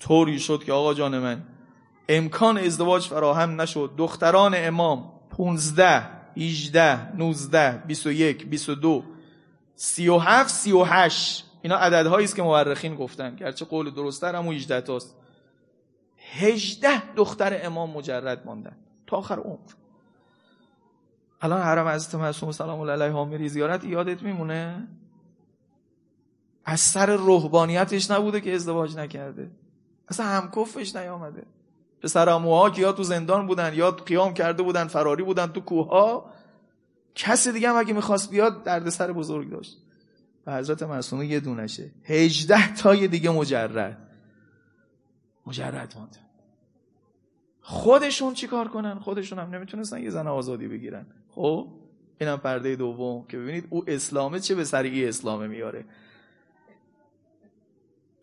طوری شد که آقا جان من امکان ازدواج فراهم نشد. دختران امام 15 18 19 21 22 37 38 اینا عددهایی است که مورخین گفتن. گرچه قول درستر هم 18 تاست. 18 دختر امام مجرد ماندن تا آخر عمر. الان حرم حضرت معصوم سلام الله علیه میری زیارت یادت میمونه؟ از سر روحانیتش نبوده که ازدواج نکرده. اصلا همکفش نیامده. پسر اموها که یا تو زندان بودن یا قیام کرده بودن فراری بودن تو کوه کسی دیگه هم اگه می‌خواست بیاد سر بزرگ داشت. و حضرت معصومه یه دونشه. هجده تای دیگه مجرد. مجرد مانده خودشون چیکار کنن؟ خودشون هم نمی‌تونستن یه زن آزادی بگیرن. خب اینم پرده دوم که ببینید او اسلامه چه به سریعی اسلامه میاره.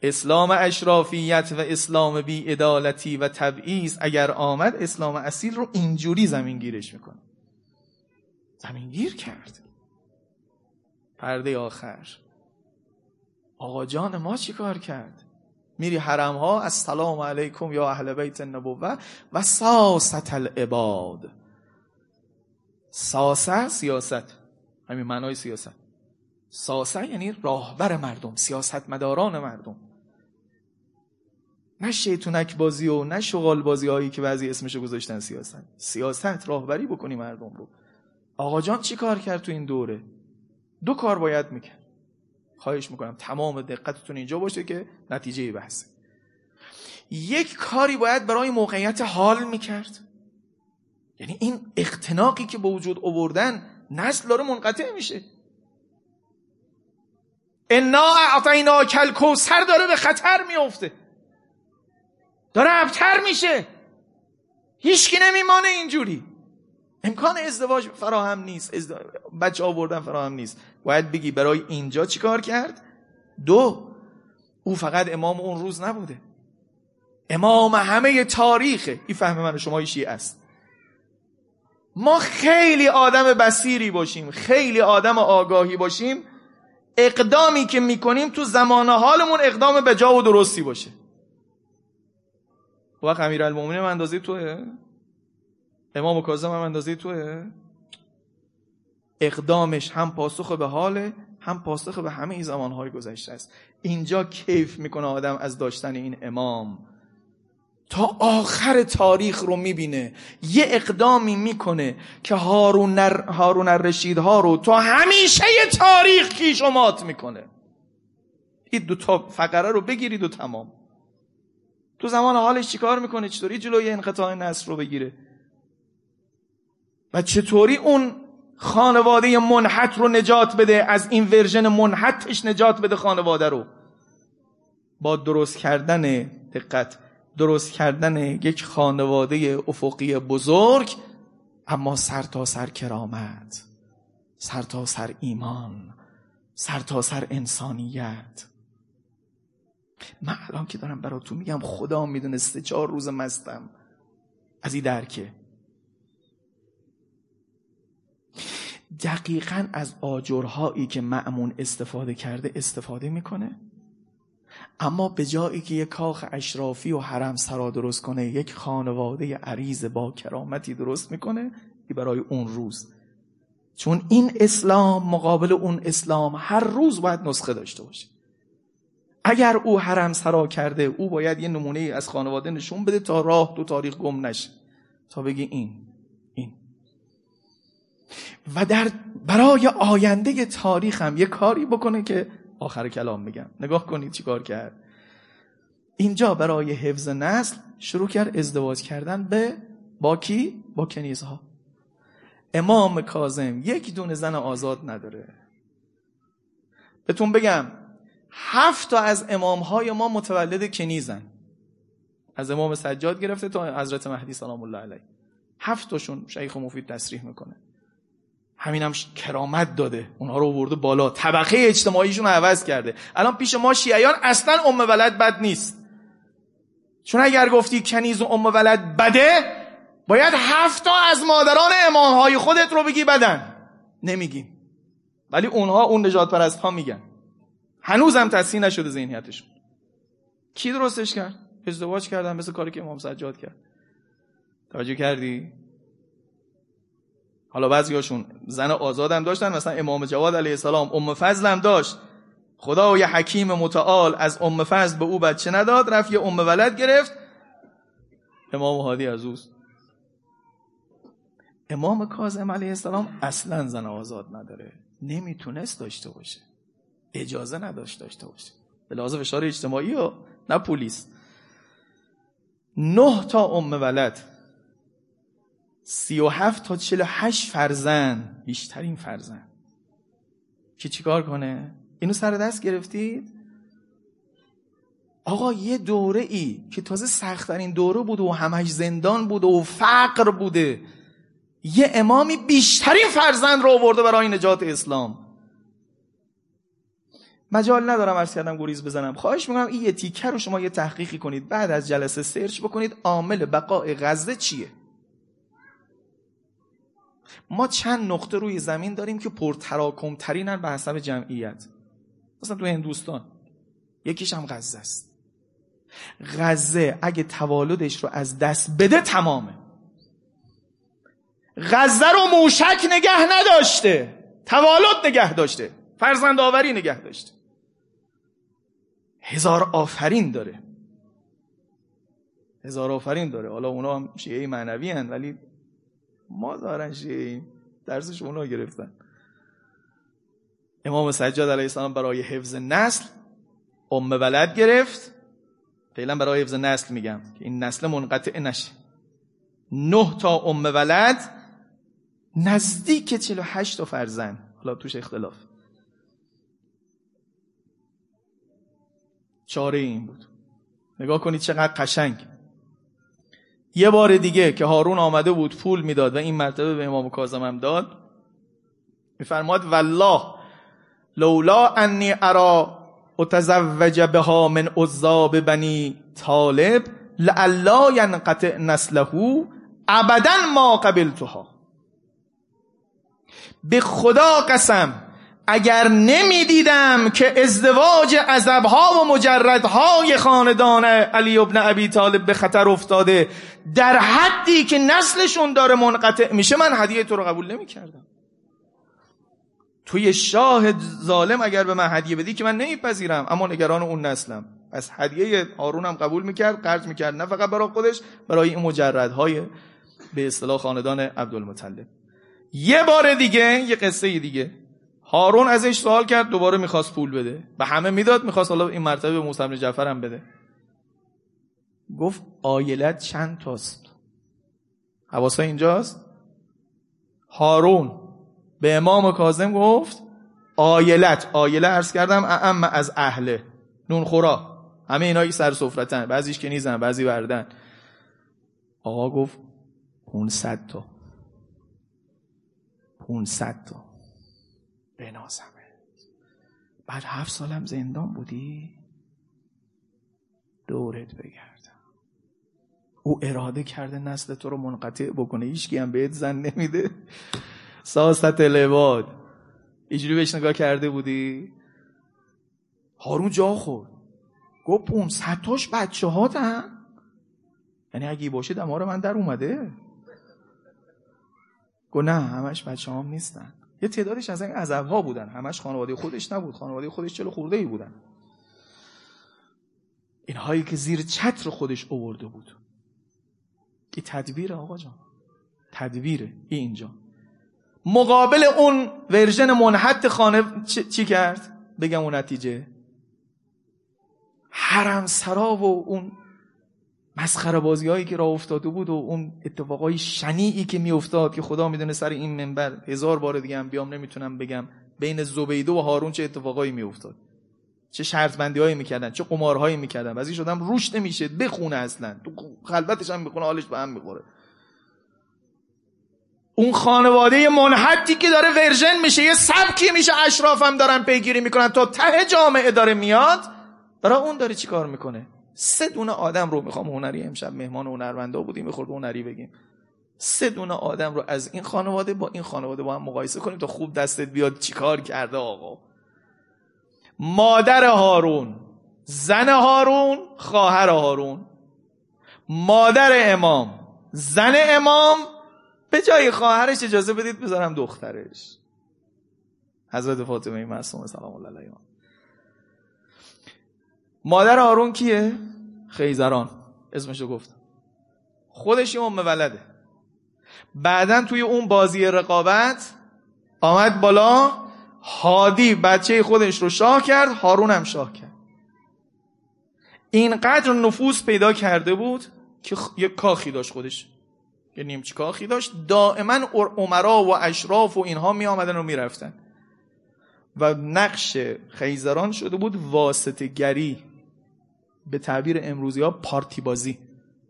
اسلام اشرافیت و اسلام بی ادالتی و تبعیض اگر آمد اسلام اصیل رو اینجوری زمین گیرش می‌کنه. زمین گیر کرد. پرده آخر. آقا جان ما چی کار کرد؟ میری حرم ها السلام علیکم یا اهل بیت النبوه و ساست العباد. ساسه سیاست. همین معنای سیاست. ساسه یعنی راهبر مردم سیاست مداران مردم. نه شیطونک بازی و نه شغال بازی هایی که بعضی اسمشو گذاشتن سیاست. سیاست راهبری بکنی مردم رو. آقا جان چی کار کرد تو این دوره؟ دو کار باید می‌کرد. خواهش می‌کنم تمام دقتتون اینجا باشه که نتیجه بحثه یک کاری باید برای موقعیت حال می‌کرد. یعنی این اختناقی که به وجود آوردن نسل داره منقطع میشه. انا اعطینا کل کوسر داره به خطر میفته داره ابتر میشه. هیچکی نمیمانه اینجوری. امکان ازدواج فراهم نیست. بچه آوردن فراهم نیست. باید بگی برای اینجا چیکار کرد؟ دو او فقط امام اون روز نبوده. امام همه تاریخه این فهم من شما شیعه است. ما خیلی آدم بسیری باشیم. خیلی آدم آگاهی باشیم. اقدامی که می‌کنیم تو زمان حالمون اقدام به جا و درستی باشه. وقت امیر المومنین هم اندازه توه؟ امام کاظم هم اندازه توه؟ اقدامش هم پاسخ به حاله هم پاسخ به همه این زمانهای گذشته است. اینجا کیف می‌کنه آدم از داشتن این امام. تا آخر تاریخ رو می‌بینه. یه اقدامی می‌کنه که هارون, نر... هارون الرشید ها رو تا همیشه تاریخ کیشمات می‌کنه. این دو تا فقره رو بگیرید و تمام. تو زمان حالش چیکار می‌کنه؟ چطوری جلوی انقطاع نصر رو بگیره؟ و چطوری اون خانواده منحت رو نجات بده؟ از این ورژن منحتش نجات بده خانواده رو. با درست کردن دقت درست کردن یک خانواده افقی بزرگ اما سر تا سر کرامت سر تا سر ایمان سر تا سر انسانیت. من الان که دارم براتون میگم خدا می‌دونسته چهار روز مستم. از این درکه دقیقا از آجرهایی که معمون استفاده کرده استفاده می‌کنه. اما به جایی که یک کاخ اشرافی و حرم سرا درست کنه یک خانواده عریض با کرامتی درست می‌کنه برای اون روز. چون این اسلام مقابل اون اسلام هر روز باید نسخه داشته باشه. اگر او حرم سرا کرده او باید یه نمونه از خانواده نشون بده تا راه تو تاریخ گم نشه. تا بگی این این. و در برای آینده تاریخ هم یه کاری بکنه که آخر کلام میگم نگاه کنید چی کار کرد. اینجا برای حفظ نسل شروع کرد ازدواج کردن به با کی؟ با کنیزها. امام کازم یک دونه زن آزاد نداره. بهتون بگم هفت تا از امام های ما متولد کنیزن. از امام سجاد گرفته تا حضرت مهدی سلام الله علیه. هفت تاشون شیخ مفید تصریح می‌کنه. همین هم کرامت داده. اونها رو ورده بالا. طبقه اجتماعیشون رو عوض کرده. الان پیش ما شیعیان اصلا ام ولد بد نیست. چون اگر گفتی کنیز و ام ولد بده باید هفتا از مادران امامهای خودت رو بگی بدن. نمیگیم. ولی اونها اون نجات پرست ها میگن. هنوزم تصحیح نشده ذهنیتشون کی درستش کرد؟ ازدواج کردن مثل کاری که امام سجاد کرد. توجه کردی؟ حالا بعضیاشون زن آزادم داشتن مثلا امام جواد علیه السلام ام فضلم داشت. خدا و یه حکیم متعال از ام فضل به او بچه نداد رفت یه ام ولد گرفت. امام هادی از اوست. امام کاظم علیه السلام اصلا زن آزاد نداره. نمی‌تونست داشته باشه. اجازه نداشت داشته باشه. به لحاظ فشار اجتماعی و نه پلیس نه تا ام ولد سی و هفت تا چل هشت فرزن بیشترین فرزن که چیکار کنه؟ اینو سر دست گرفتید؟ آقا یه دوره ای که تازه سختترین دوره بوده و همش زندان بوده و فقر بوده یه امامی بیشترین فرزند رو آورده برای نجات اسلام. مجال ندارم عرض کردم گریز بزنم. خواهش می‌کنم این یه تیکه رو شما یه تحقیقی کنید. بعد از جلسه سرچ بکنید عامل بقای غزه چیه. ما چند نقطه روی زمین داریم که پرتراکم ترینن به حسب جمعیت. مثلا تو هندوستان یکیش هم غزه است. غزه اگه توالدش رو از دست بده تمامه. غزه رو موشک نگه نداشته توالد نگه داشته فرزند آوری نگه داشته. هزار آفرین داره. هزار آفرین داره. حالا اونا هم شیعه معنوی هن ولی ما دارن شیعه درسش اونا گرفتن. امام سجاد علیه السلام برای حفظ نسل ام ولد گرفت. فعلا برای حفظ نسل میگم که این نسل منقطع نشه. نه تا ام ولد نزدیک 48 تا فرزند. حالا توش اختلاف. چاره این بود. نگاه کنید چقدر قشنگ. یه بار دیگه که هارون آمده بود پول می‌داد و این مرتبه به امام کاظم هم داد میفرماد والله لولا انی ارا اتزوج بها من عذاب بنی طالب لعلا ینقطع نسله ابدا ما قبلتها. به خدا قسم اگر نمی‌دیدم که ازدواج عذبها و مجردهای خاندان علی ابن ابی طالب به خطر افتاده در حدی که نسلشون داره منقطع میشه من هدیه تو رو قبول نمی‌کردم. توی شاه ظالم اگر به من هدیه بدی که من نمیپذیرم اما نگران اون نسلم. از هدیه هارون هم قبول می‌کرد قرض می‌کرد نه فقط برای خودش برای این مجردهای به اصطلاح خاندان عبدالمطلب. یه بار دیگه یه قصه دیگه. هارون ازش سوال کرد دوباره می‌خواست پول بده. و همه می‌داد می‌خواست حالا این مرتبه به موسی جعفر هم بده. گفت آیلت چند تاست؟ حواسا اینجاست؟ هارون به امام کاظم گفت آیلت. آیله عرض کردم اعم از اهله. نون خورا. همه اینایی سر سفرتن بعضیش که نیزن بعضی بردن. آقا گفت 500 تا. 500 تا. بنازمه بعد هفت سالم زندان بودی؟ دورت بگردم. او اراده کرده نسل تو رو منقطع بکنه. هیچ هم بهت زن نمیده. ساست لباد اینجوری بهش نگاه کرده بودی؟ هارون جا خورد. گفت اون ستاش بچه ها یعنی اگه باشه دمار من در اومده. گفت نه همش بچه هم نیستن. یه تعدادش از این ها بودن. همش خانواده خودش نبود. خانواده خودش چلو خورده ای بودن. اینهایی که زیر چتر خودش اوورده بود. این تدبیر آقا جان. تدبیره اینجا. مقابل اون ورژن منحت خانه چی کرد؟ بگم اون نتیجه. حرم سرا و اون مسخره بازی هایی که راه افتاده بود و اون اتفاقای شنیعی که میافتاد که خدا می‌دونه سر این منبر هزار بار دیگه هم بیام نمی‌تونم بگم. بین زبیده و هارون چه اتفاقایی میافتاد؟ چه شرط بندی هایی می‌کردن؟ چه قمارهایی می‌کردن؟ بعضی شدم روش نمیشه بخونه اصلا. تو خلوتش هم می‌خونه حالش به هم می‌خوره. اون خانواده منحتی که داره ورژن میشه یه سبکی میشه اشرافم دارن پیگیری می‌کنن تا ته جامعه داره میاد. برای اون داره چیکار می‌کنه؟ سه دونه آدم رو می‌خوام هنری امشب مهمان هنرمندا بودیم می‌خورد هنری بگیم. سه دونه آدم رو از این خانواده با این خانواده با هم مقایسه کنیم تا خوب دستت بیاد چیکار کرده آقا. مادر هارون زن هارون خواهر هارون. مادر امام زن امام. به جای خواهرش اجازه بدید بذارم دخترش. حضرت فاطمه معصومه سلام الله علیها مادر آرون کیه؟ خیزران اسمشو گفتم. خودش یه ام ولده. بعدا توی اون بازی رقابت آمد بالا هادی بچه خودش رو شاه کرد هارون هم شاه کرد. اینقدر نفوذ پیدا کرده بود که یه کاخی داشت خودش. یه نیمچه کاخی داشت. دائما عمرا و اشراف و اینها می آمدن و می رفتن. و نقش خیزران شده بود واسطه گری به تعبیر امروزی ها پارتی بازی.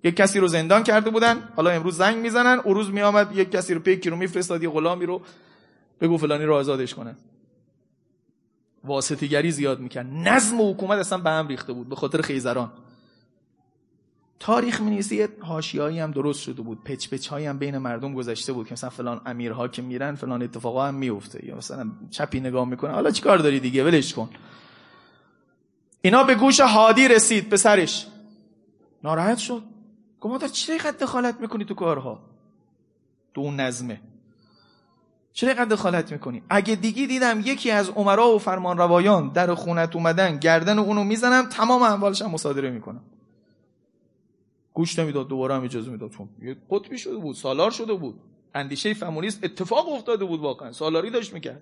یک کسی رو زندان کرده بودن حالا امروز زنگ می‌زنن او روز میآمد یک کسی رو پیکی رو میفرستاد یه غلامی رو بگو فلانی رو آزادش کنن واسطیگری زیاد می‌کرد. نظم و حکومت اصلا به هم ریخته بود به خاطر خیزران. تاریخ می یه حاشیه‌ای هم درست شده بود پچ پچ هایی هم بین مردم گذشته بود که مثلا فلان امیرها که میرن فلان اتفاقا هم میفته یا مثلا چپی نگاه می‌کنه حالا چیکار داری دیگه؟ ولش کن. اینا به گوش هادی رسید پسرش. ناراحت شد. گفت مادر چرا اینقدر دخالت می‌کنی تو کارها؟ تو اون نظمه. چرا اینقدر دخالت می‌کنی؟ اگه دیگی دیدم یکی از عمرا و فرمان روایان در خونت اومدن گردن اونو می‌زنم تمام اموالش هم مصادره می‌کنم. گوش نمی‌داد دوباره هم اجازه می‌داد. چون یه قطبی شده بود سالار شده بود. اندیشه فمونیست اتفاق افتاده بود واقعا. سالاری داشت می‌کرد.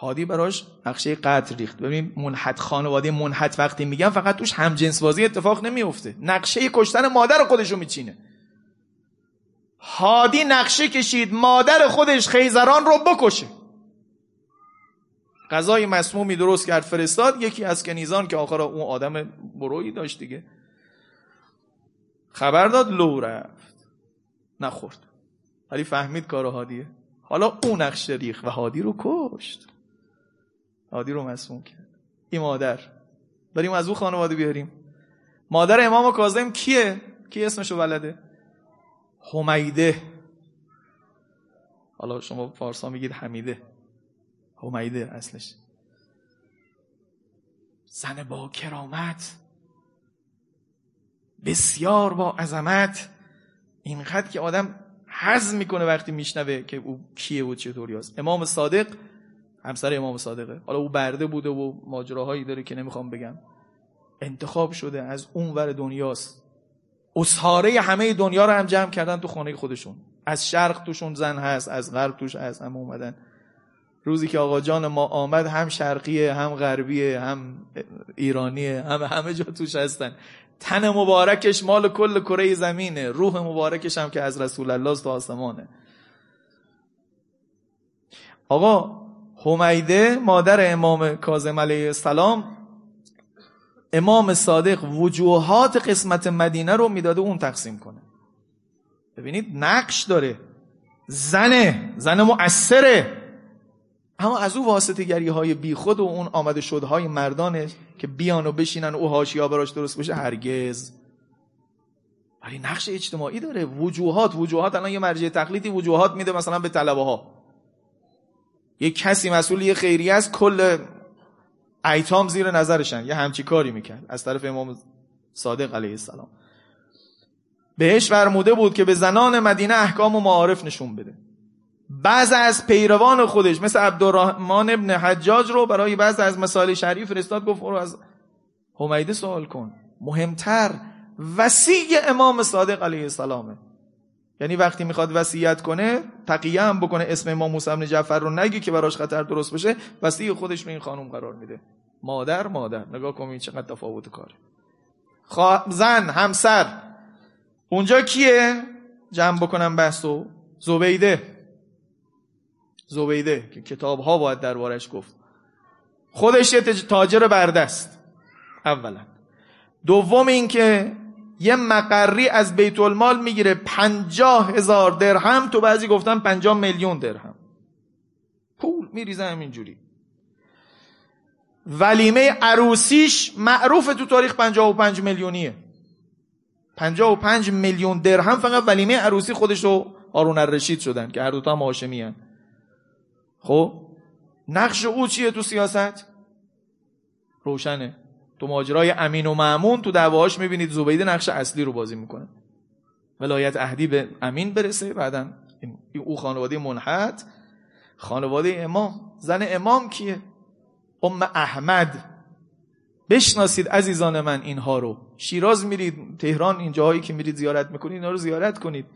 هادی براش نقشه قتل ریخت. ببین منحت خانواده منحت وقتی میگم فقط توش هم جنس بازی اتفاق نمیفته نقشه کشتن مادر خودش رو میچینه. هادی نقشه کشید مادر خودش خیزران رو بکشه. غذای مسمومی درست کرد فرستاد. یکی از کنیزان که آخر اون آدم برویی داشت دیگه. خبر داد لو رفت. نخورد. ولی فهمید کار هادیه. حالا اون نقش ریخ و هادی رو کشت. هادی رو مسموم کرد. این مادر. بریم از او خانواده بیاریم. مادر امام کاظم کیه؟ کی اسمشو بلده؟ حمیده. حالا شما فارسا میگید حمیده. حمیده اصلش. زن با کرامت. بسیار با عظمت. اینقدر که آدم حزم می‌کنه وقتی میشنوه که او کیه و چطوری هست امام صادق همسر امام صادقه. حالا او برده بوده و ماجراهایی داره که نمی‌خوام بگم. انتخاب شده از اون ور دنیاست. اصحاره همه دنیا رو هم جمع کردن تو خانه خودشون. از شرق توشون زن هست از غرب توش هست هم اومدن. روزی که آقا جان ما آمد هم شرقیه هم غربیه هم ایرانیه هم همه جا توش هستن. تن مبارکش مال کل کره زمینه. روح مبارکش هم که از رسول الله است آسمانه. آقا حمیده مادر امام کاظم علیه السلام امام صادق وجوهات قسمت مدینه رو می‌داده اون تقسیم کنه. ببینید نقش داره. زنه زن مؤثره. اما از او واسطه گری های بی خود و اون آمده شدهای مردانه که بیان و بشینن او هاشیا براش درست بشه هرگز. ولی نقش اجتماعی داره. وجوهات وجوهات الان یه مرجع تقلیدی وجوهات میده مثلا به طلبه ها یه کسی مسئول یه خیریه است کل ایتام زیر نظرشن. یه همچی کاری می‌کرد. از طرف امام صادق علیه السلام. بهش فرموده بود که به زنان مدینه احکام و معارف نشون بده. بعض از پیروان خودش مثل عبدالرحمن ابن حجاج رو برای بعض از مسائل شریف فرستاد گفت رو از حمیده سوال کن. مهمتر وسیع امام صادق علیه السلامه. یعنی وقتی می‌خواد وصیت کنه تقیه هم بکنه اسم امام موسی بن جعفر رو نگی که براش خطر درست بشه وسیع خودش به این خانم قرار میده. مادر مادر. نگاه کنید چقدر تفاوت کاره. زن همسر. اونجا کیه؟ جمع بکنم بحثو زبیده. زبیده که کتاب ها باید دربارش گفت. خودش یه تاجر بردست. اولا. دوم اینکه یه مقری از بیت المال می‌گیره پنجاه هزار درهم تو بعضی گفتن پنجاه میلیون درهم. پول میریزه همینجوری. ولیمه عروسیش معروف تو تاریخ پنجاه و پنج میلیونیه. پنجاه و پنج میلیون درهم فقط ولیمه عروسی خودش رو هارون الرشید شدن که هر دوتا هم هاشمی هن. خب؟ نقش او چیه تو سیاست؟ روشنه. تو ماجرای امین و معمون تو دعواهاش می‌بینید زبیده نقش اصلی رو بازی می‌کنه. ولایت اهدی به امین برسه بعدا او خانواده منحت. خانواده امام. زن امام کیه؟ ام احمد. بشناسید عزیزان من اینها رو. شیراز میرید تهران این جاهایی که میرید زیارت می‌کنید اینا رو زیارت کنید.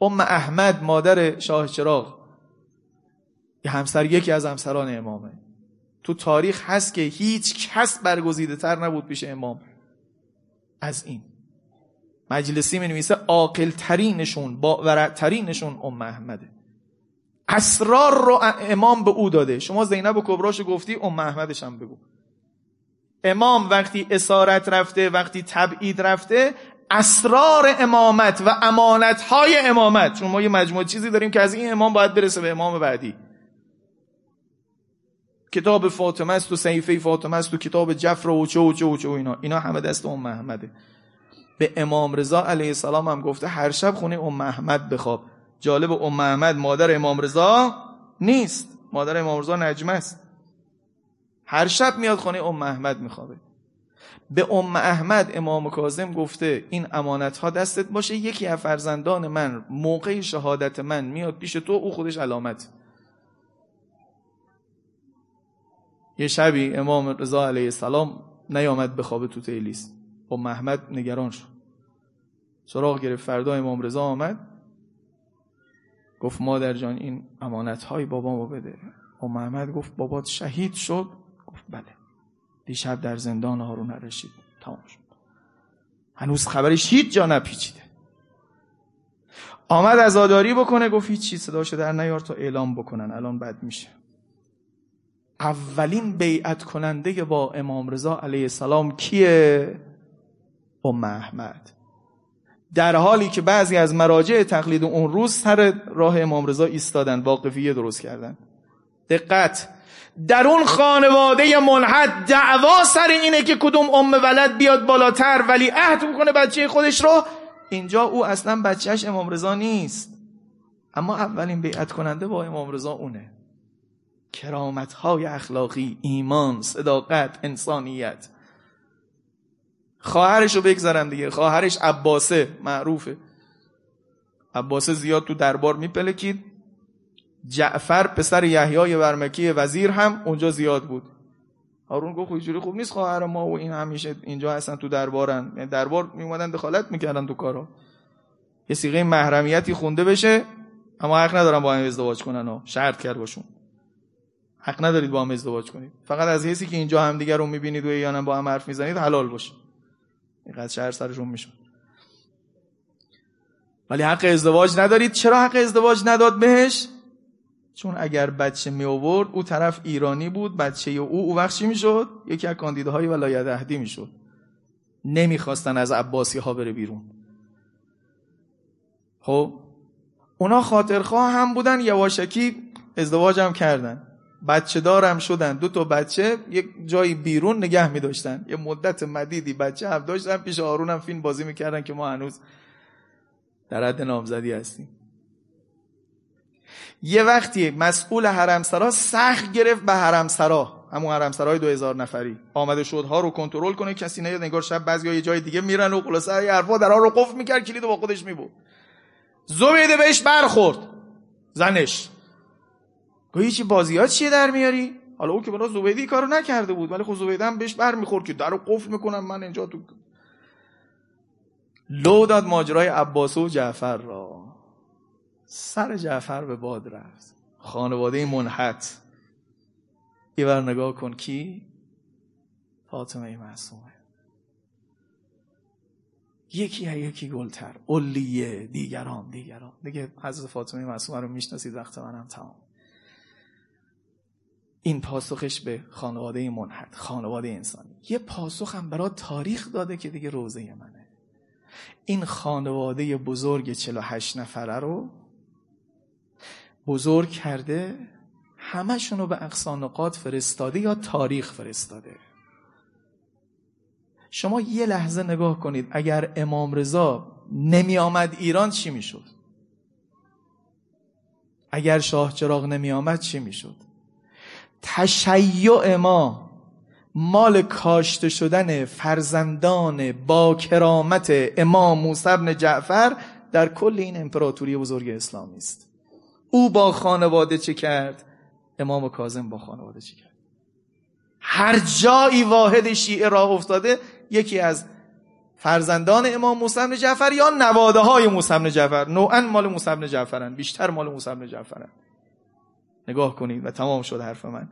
ام احمد مادر شاه چراغ. همسر یکی از همسران امامه. تو تاریخ هست که هیچ کس برگزیده تر نبود پیش امام. از این. مجلسی می نویسه عاقل ترینشون با ترینشون ام احمده. اسرار رو امام به او داده. شما زینب و کبراشو گفتی ام احمدش هم بگو. امام وقتی اسارت رفته وقتی تبعید رفته اسرار امامت و امانت های امامت. چون ما یه مجموعه چیزی داریم که از این امام باید برسه به امام بعدی. کتاب فاطمه است و صحیفه فاطمه است و کتاب جفر و چه و چه و چه و اینا. اینا همه دست ام محمده. به امام رضا علیه السلام هم گفته هر شب خونه ام محمد بخواب. جالب ام محمد مادر امام رضا نیست. مادر امام رضا نجمه است. هر شب میاد خونه ام محمد میخوابه. به ام احمد امام کاظم گفته این امانت ها دستت باشه. یکی از فرزندان من موقع شهادت من میاد پیش تو او خودش علامت. یه شبی امام رضا علیه السلام نیامد به خواب تو تیلیس با محمد نگران شد. سراغ گرفت. فردا امام رضا آمد. گفت مادر جان این امانت های بابامو بده. و محمد گفت بابات شهید شد. گفت بله. دیشب در زندان هارون الرشید تمام شد. هنوز خبرش هیچ جا نپیچیده. آمد ازاداری بکنه. گفت هیچ چیز صداشو در نیار تا اعلام بکنن. الان بد میشه. اولین بیعت کننده با امام رضا علیه السلام کیه؟ ام احمد در حالی که بعضی از مراجع تقلید اون روز سر راه امام رضا ایستادن واقفیه درست کردن. دقت. در اون خانواده منحد دعوا سر اینه که کدوم ام ولد بیاد بالاتر ولی عهد می‌کنه بچه خودش رو. اینجا او اصلا بچهش امام رضا نیست. اما اولین بیعت کننده با امام رضا اونه. کرامت های اخلاقی ایمان صداقت انسانیت. خواهرش رو بگذارم دیگه. خواهرش عباسه معروفه. عباسه زیاد تو دربار میپلکید جعفر پسر یحیای برمکی وزیر هم اونجا زیاد بود. هارون گفت اینجوری خوب نیست خواهر ما و این همیشه اینجا هستن تو دربارن. یعنی دربار میومدن دخالت می‌کردن تو کارا. یه سیغه محرمیتی خونده بشه اما حق ندارن با هم ازدواج کنن و شرط کرد باشون. حق ندارید با هم ازدواج کنید. فقط از حسی که اینجا هم دیگر رو می‌بینید و یا با هم حرف می‌زنید حلال باشه. اینقدر شهر سرشون میشون ولی حق ازدواج ندارید. چرا حق ازدواج نداد بهش؟ چون اگر بچه می آورد او طرف ایرانی بود بچه او او وقت چی می‌شد؟ یکی از کاندیداهای ولایت اهدی می‌شد. نمی‌خواستن از عباسی ها بره بیرون. خب اونا خاطرخواه هم بودن یواشکی ازدواج هم کردن. بچه دارم شدن دو تا بچه یک جایی بیرون نگه می داشتن یه مدت مدیدی بچه هم داشتن پیش آرون هم فیلم بازی می‌کردن که ما هنوز در حد نامزدی هستیم. یه وقتی مسئول حرمسرا سخت گرفت به حرمسرا همون حرمسرای دو هزار نفری. آمده شد ها رو کنترل کنه کسی نیاد نگار شب بعضی یه جای دیگه میرن و خلاصه یه حرفا درها رو قفل می‌کرد کلید با خودش میبود زبیده بهش برخورد. زنش. گویی چی بازیات چیه در میاری؟ حالا او که بنا زبیدی کارو نکرده بود ولی خب زبیده هم بهش برمیخورد که درو قفل می‌کنم من اینجا تو لو داد ماجرای عباس و جعفر را. سر جعفر به باد رفت. خانواده منحت. بر نگاه کن. کی؟ فاطمه معصومه. یکی یا یکی گلتر. اولیه. دیگران دیگران. دیگه حضرت فاطمه معصومه رو می‌شناسید وقت منم تمام. این پاسخش به خانواده منحت خانواده انسانی. یه پاسخ هم برای تاریخ داده که دیگه روزه منه. این خانواده بزرگ 48 نفره رو بزرگ کرده همشون رو به اقصانقات فرستاده یا تاریخ فرستاده؟ شما یه لحظه نگاه کنید اگر امام رضا نمی آمد ایران چی می‌شد؟ اگر شاه چراغ نمی آمد چی می‌شد؟ تشیع ما مال کاشته شدن فرزندان با کرامت امام موسی بن جعفر در کل این امپراتوری بزرگ اسلامی است. او با خانواده چه کرد؟ امام کاظم با خانواده چه کرد؟ هر جایی واحد شیعه راه افتاده یکی از فرزندان امام موسی بن جعفر یا نواده های موسی بن جعفر؟ نوعا مال موسی بن جعفرن بیشتر مال موسی بن جعفرن. نگاه کنید و تمام شد حرف من.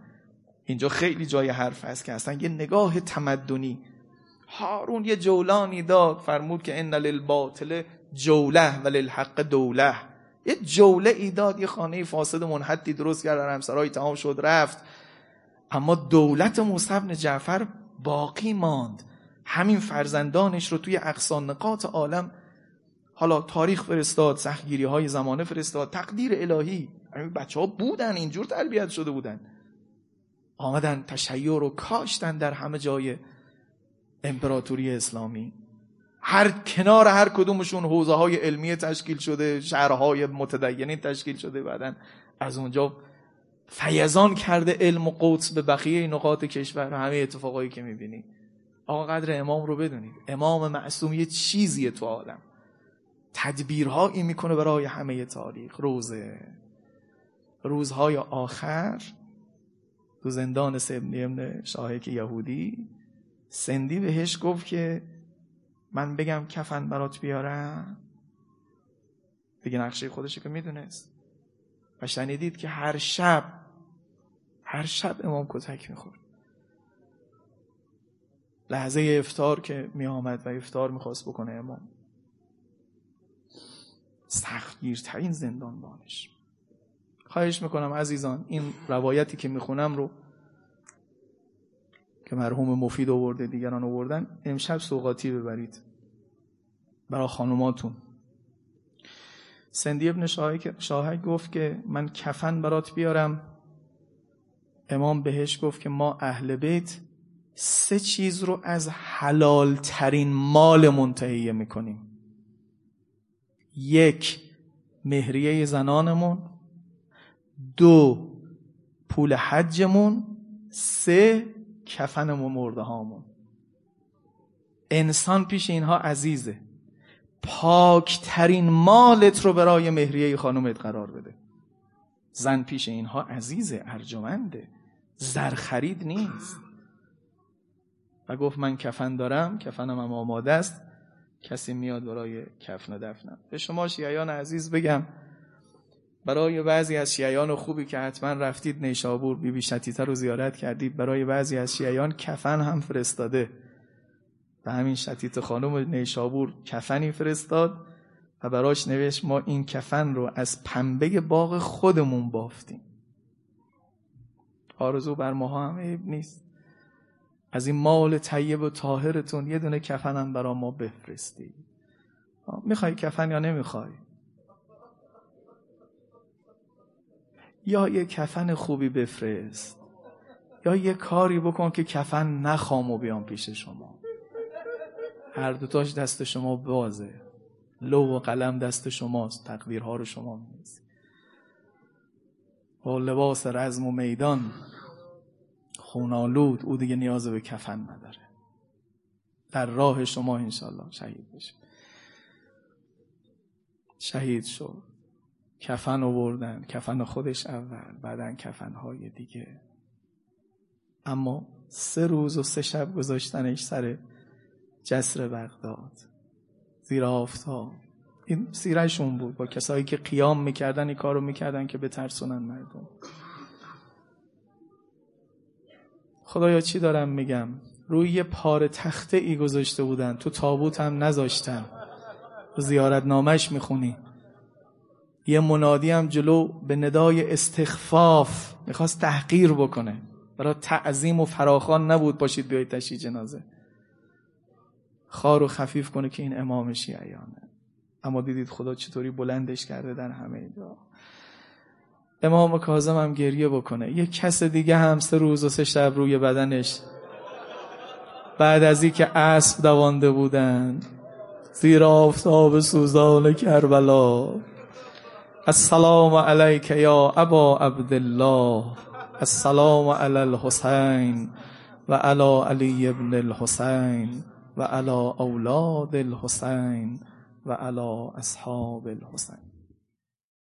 اینجا خیلی جای حرف هست که اصلا یه نگاه تمدنی. هارون یه جولانی داد فرمود که ان للباطل جوله و للحق دوله یه جوله ایداد یه خانه فاسد منحدی درست کرد در همسرای تمام شد رفت. اما دولت موسی بن جعفر باقی ماند. همین فرزندانش رو توی اقصان نقاط عالم حالا تاریخ فرستاد سختگیری های زمانه فرستاد تقدیر الهی. بچه ها بودن اینجور تربیت شده بودن. آمدن تشیع رو کاشتن در همه جای امپراتوری اسلامی. هر کنار هر کدومشون حوزه های علمی تشکیل شده شهرهای متدینی تشکیل شده بعدا از اونجا فیضان کرده علم و قدس به بقیه نقاط کشور. همه اتفاقایی که می‌بینی. آقا قدر امام رو بدونید. امام معصوم یه چیزیه تو عالم. تدبیرهایی می‌کنه برای همه تاریخ. روزه روزهای آخر تو زندان سبنی ابن شاهک یهودی سندی بهش گفت که من بگم کفن برات بیارم. دیگه نقشه خودشو که می‌دونست. و شنیدید که هر شب هر شب امام کتک می‌خورد. لحظه افتار که می آمد و افتار می‌خواست بکنه امام. سختگیرترین زندان بانش خواهش می‌کنم عزیزان این روایتی که می‌خونم رو که مرحوم مفید آورده دیگران آوردن امشب سوقاتی ببرید برای خانوماتون سندی ابن شاهک گفت که من کفن برات بیارم. امام بهش گفت که ما اهل بیت سه چیز رو از حلال ترین مال منتهیه می‌کنیم. یک مهریه زنانمون دو پول حجمون سه کفنمون مرده هامون. انسان پیش اینها عزیزه. پاکترین مالت رو برای مهریه خانومت قرار بده. زن پیش اینها عزیزه ارجمنده. زر خرید نیست. و گفت من کفن دارم کفنم هم آماده است. کسی میاد برای کفن دفنم به شما شیعیان عزیز بگم برای بعضی از شیعیان خوبی که حتما رفتید نیشابور بی بی شتیته رو زیارت کردید برای بعضی از شیعیان کفن هم فرستاده. و همین شتیت خانم نیشابور کفنی فرستاد و براش نوشت ما این کفن رو از پنبه باغ خودمون بافتیم. آرزو بر ماها هم عیب نیست. از این مال طیب و طاهرتون یه دونه کفنم برا ما بفرستی. می‌خوای کفن یا نمی‌خوای؟ یا یه کفن خوبی بفرست. یا یه کاری بکن که کفن نخوام و بیام پیش شما. هر دوتاش دست شما بازه. لو و قلم دست شماست. تقدیرها رو شما میزی با لباس رزم و میدان خونالود او دیگه نیاز به کفن نداره. در راه شما انشالله شهید بشه شهید شد کفن آوردن. کفن خودش اول. بعدا کفنهای دیگه. اما سه روز و سه شب گذاشتنش سر جسر بغداد. زیر آفتاب. این سیرشون بود. با کسایی که قیام می‌کردن این کارو می‌کردن که بترسونن مردم. خدایا چی دارم میگم؟ روی یه پاره تخته ای گذاشته بودن. تو تابوت هم نذاشتن. زیارت نامش می‌خونی. یه منادی هم جلو به ندای استخفاف می‌خواست تحقیر بکنه. برای تعظیم و فراخان نبود باشید بیایید تشی جنازه. خار و خفیف کنه که این امام شیعیانه اما دیدید خدا چطوری بلندش کرده در همه جا. امام کاظم هم گریه بکنه. یه کس دیگه هم سه روز و سه شب روی بدنش. بعد از که اسب دوانده بودن زیر آفتاب سوزان کربلا. السلام علیک یا ابا عبدالله. السلام علی الحسین و علی علی ابن الحسین و علی اولاد الحسین و علی اصحاب الحسین.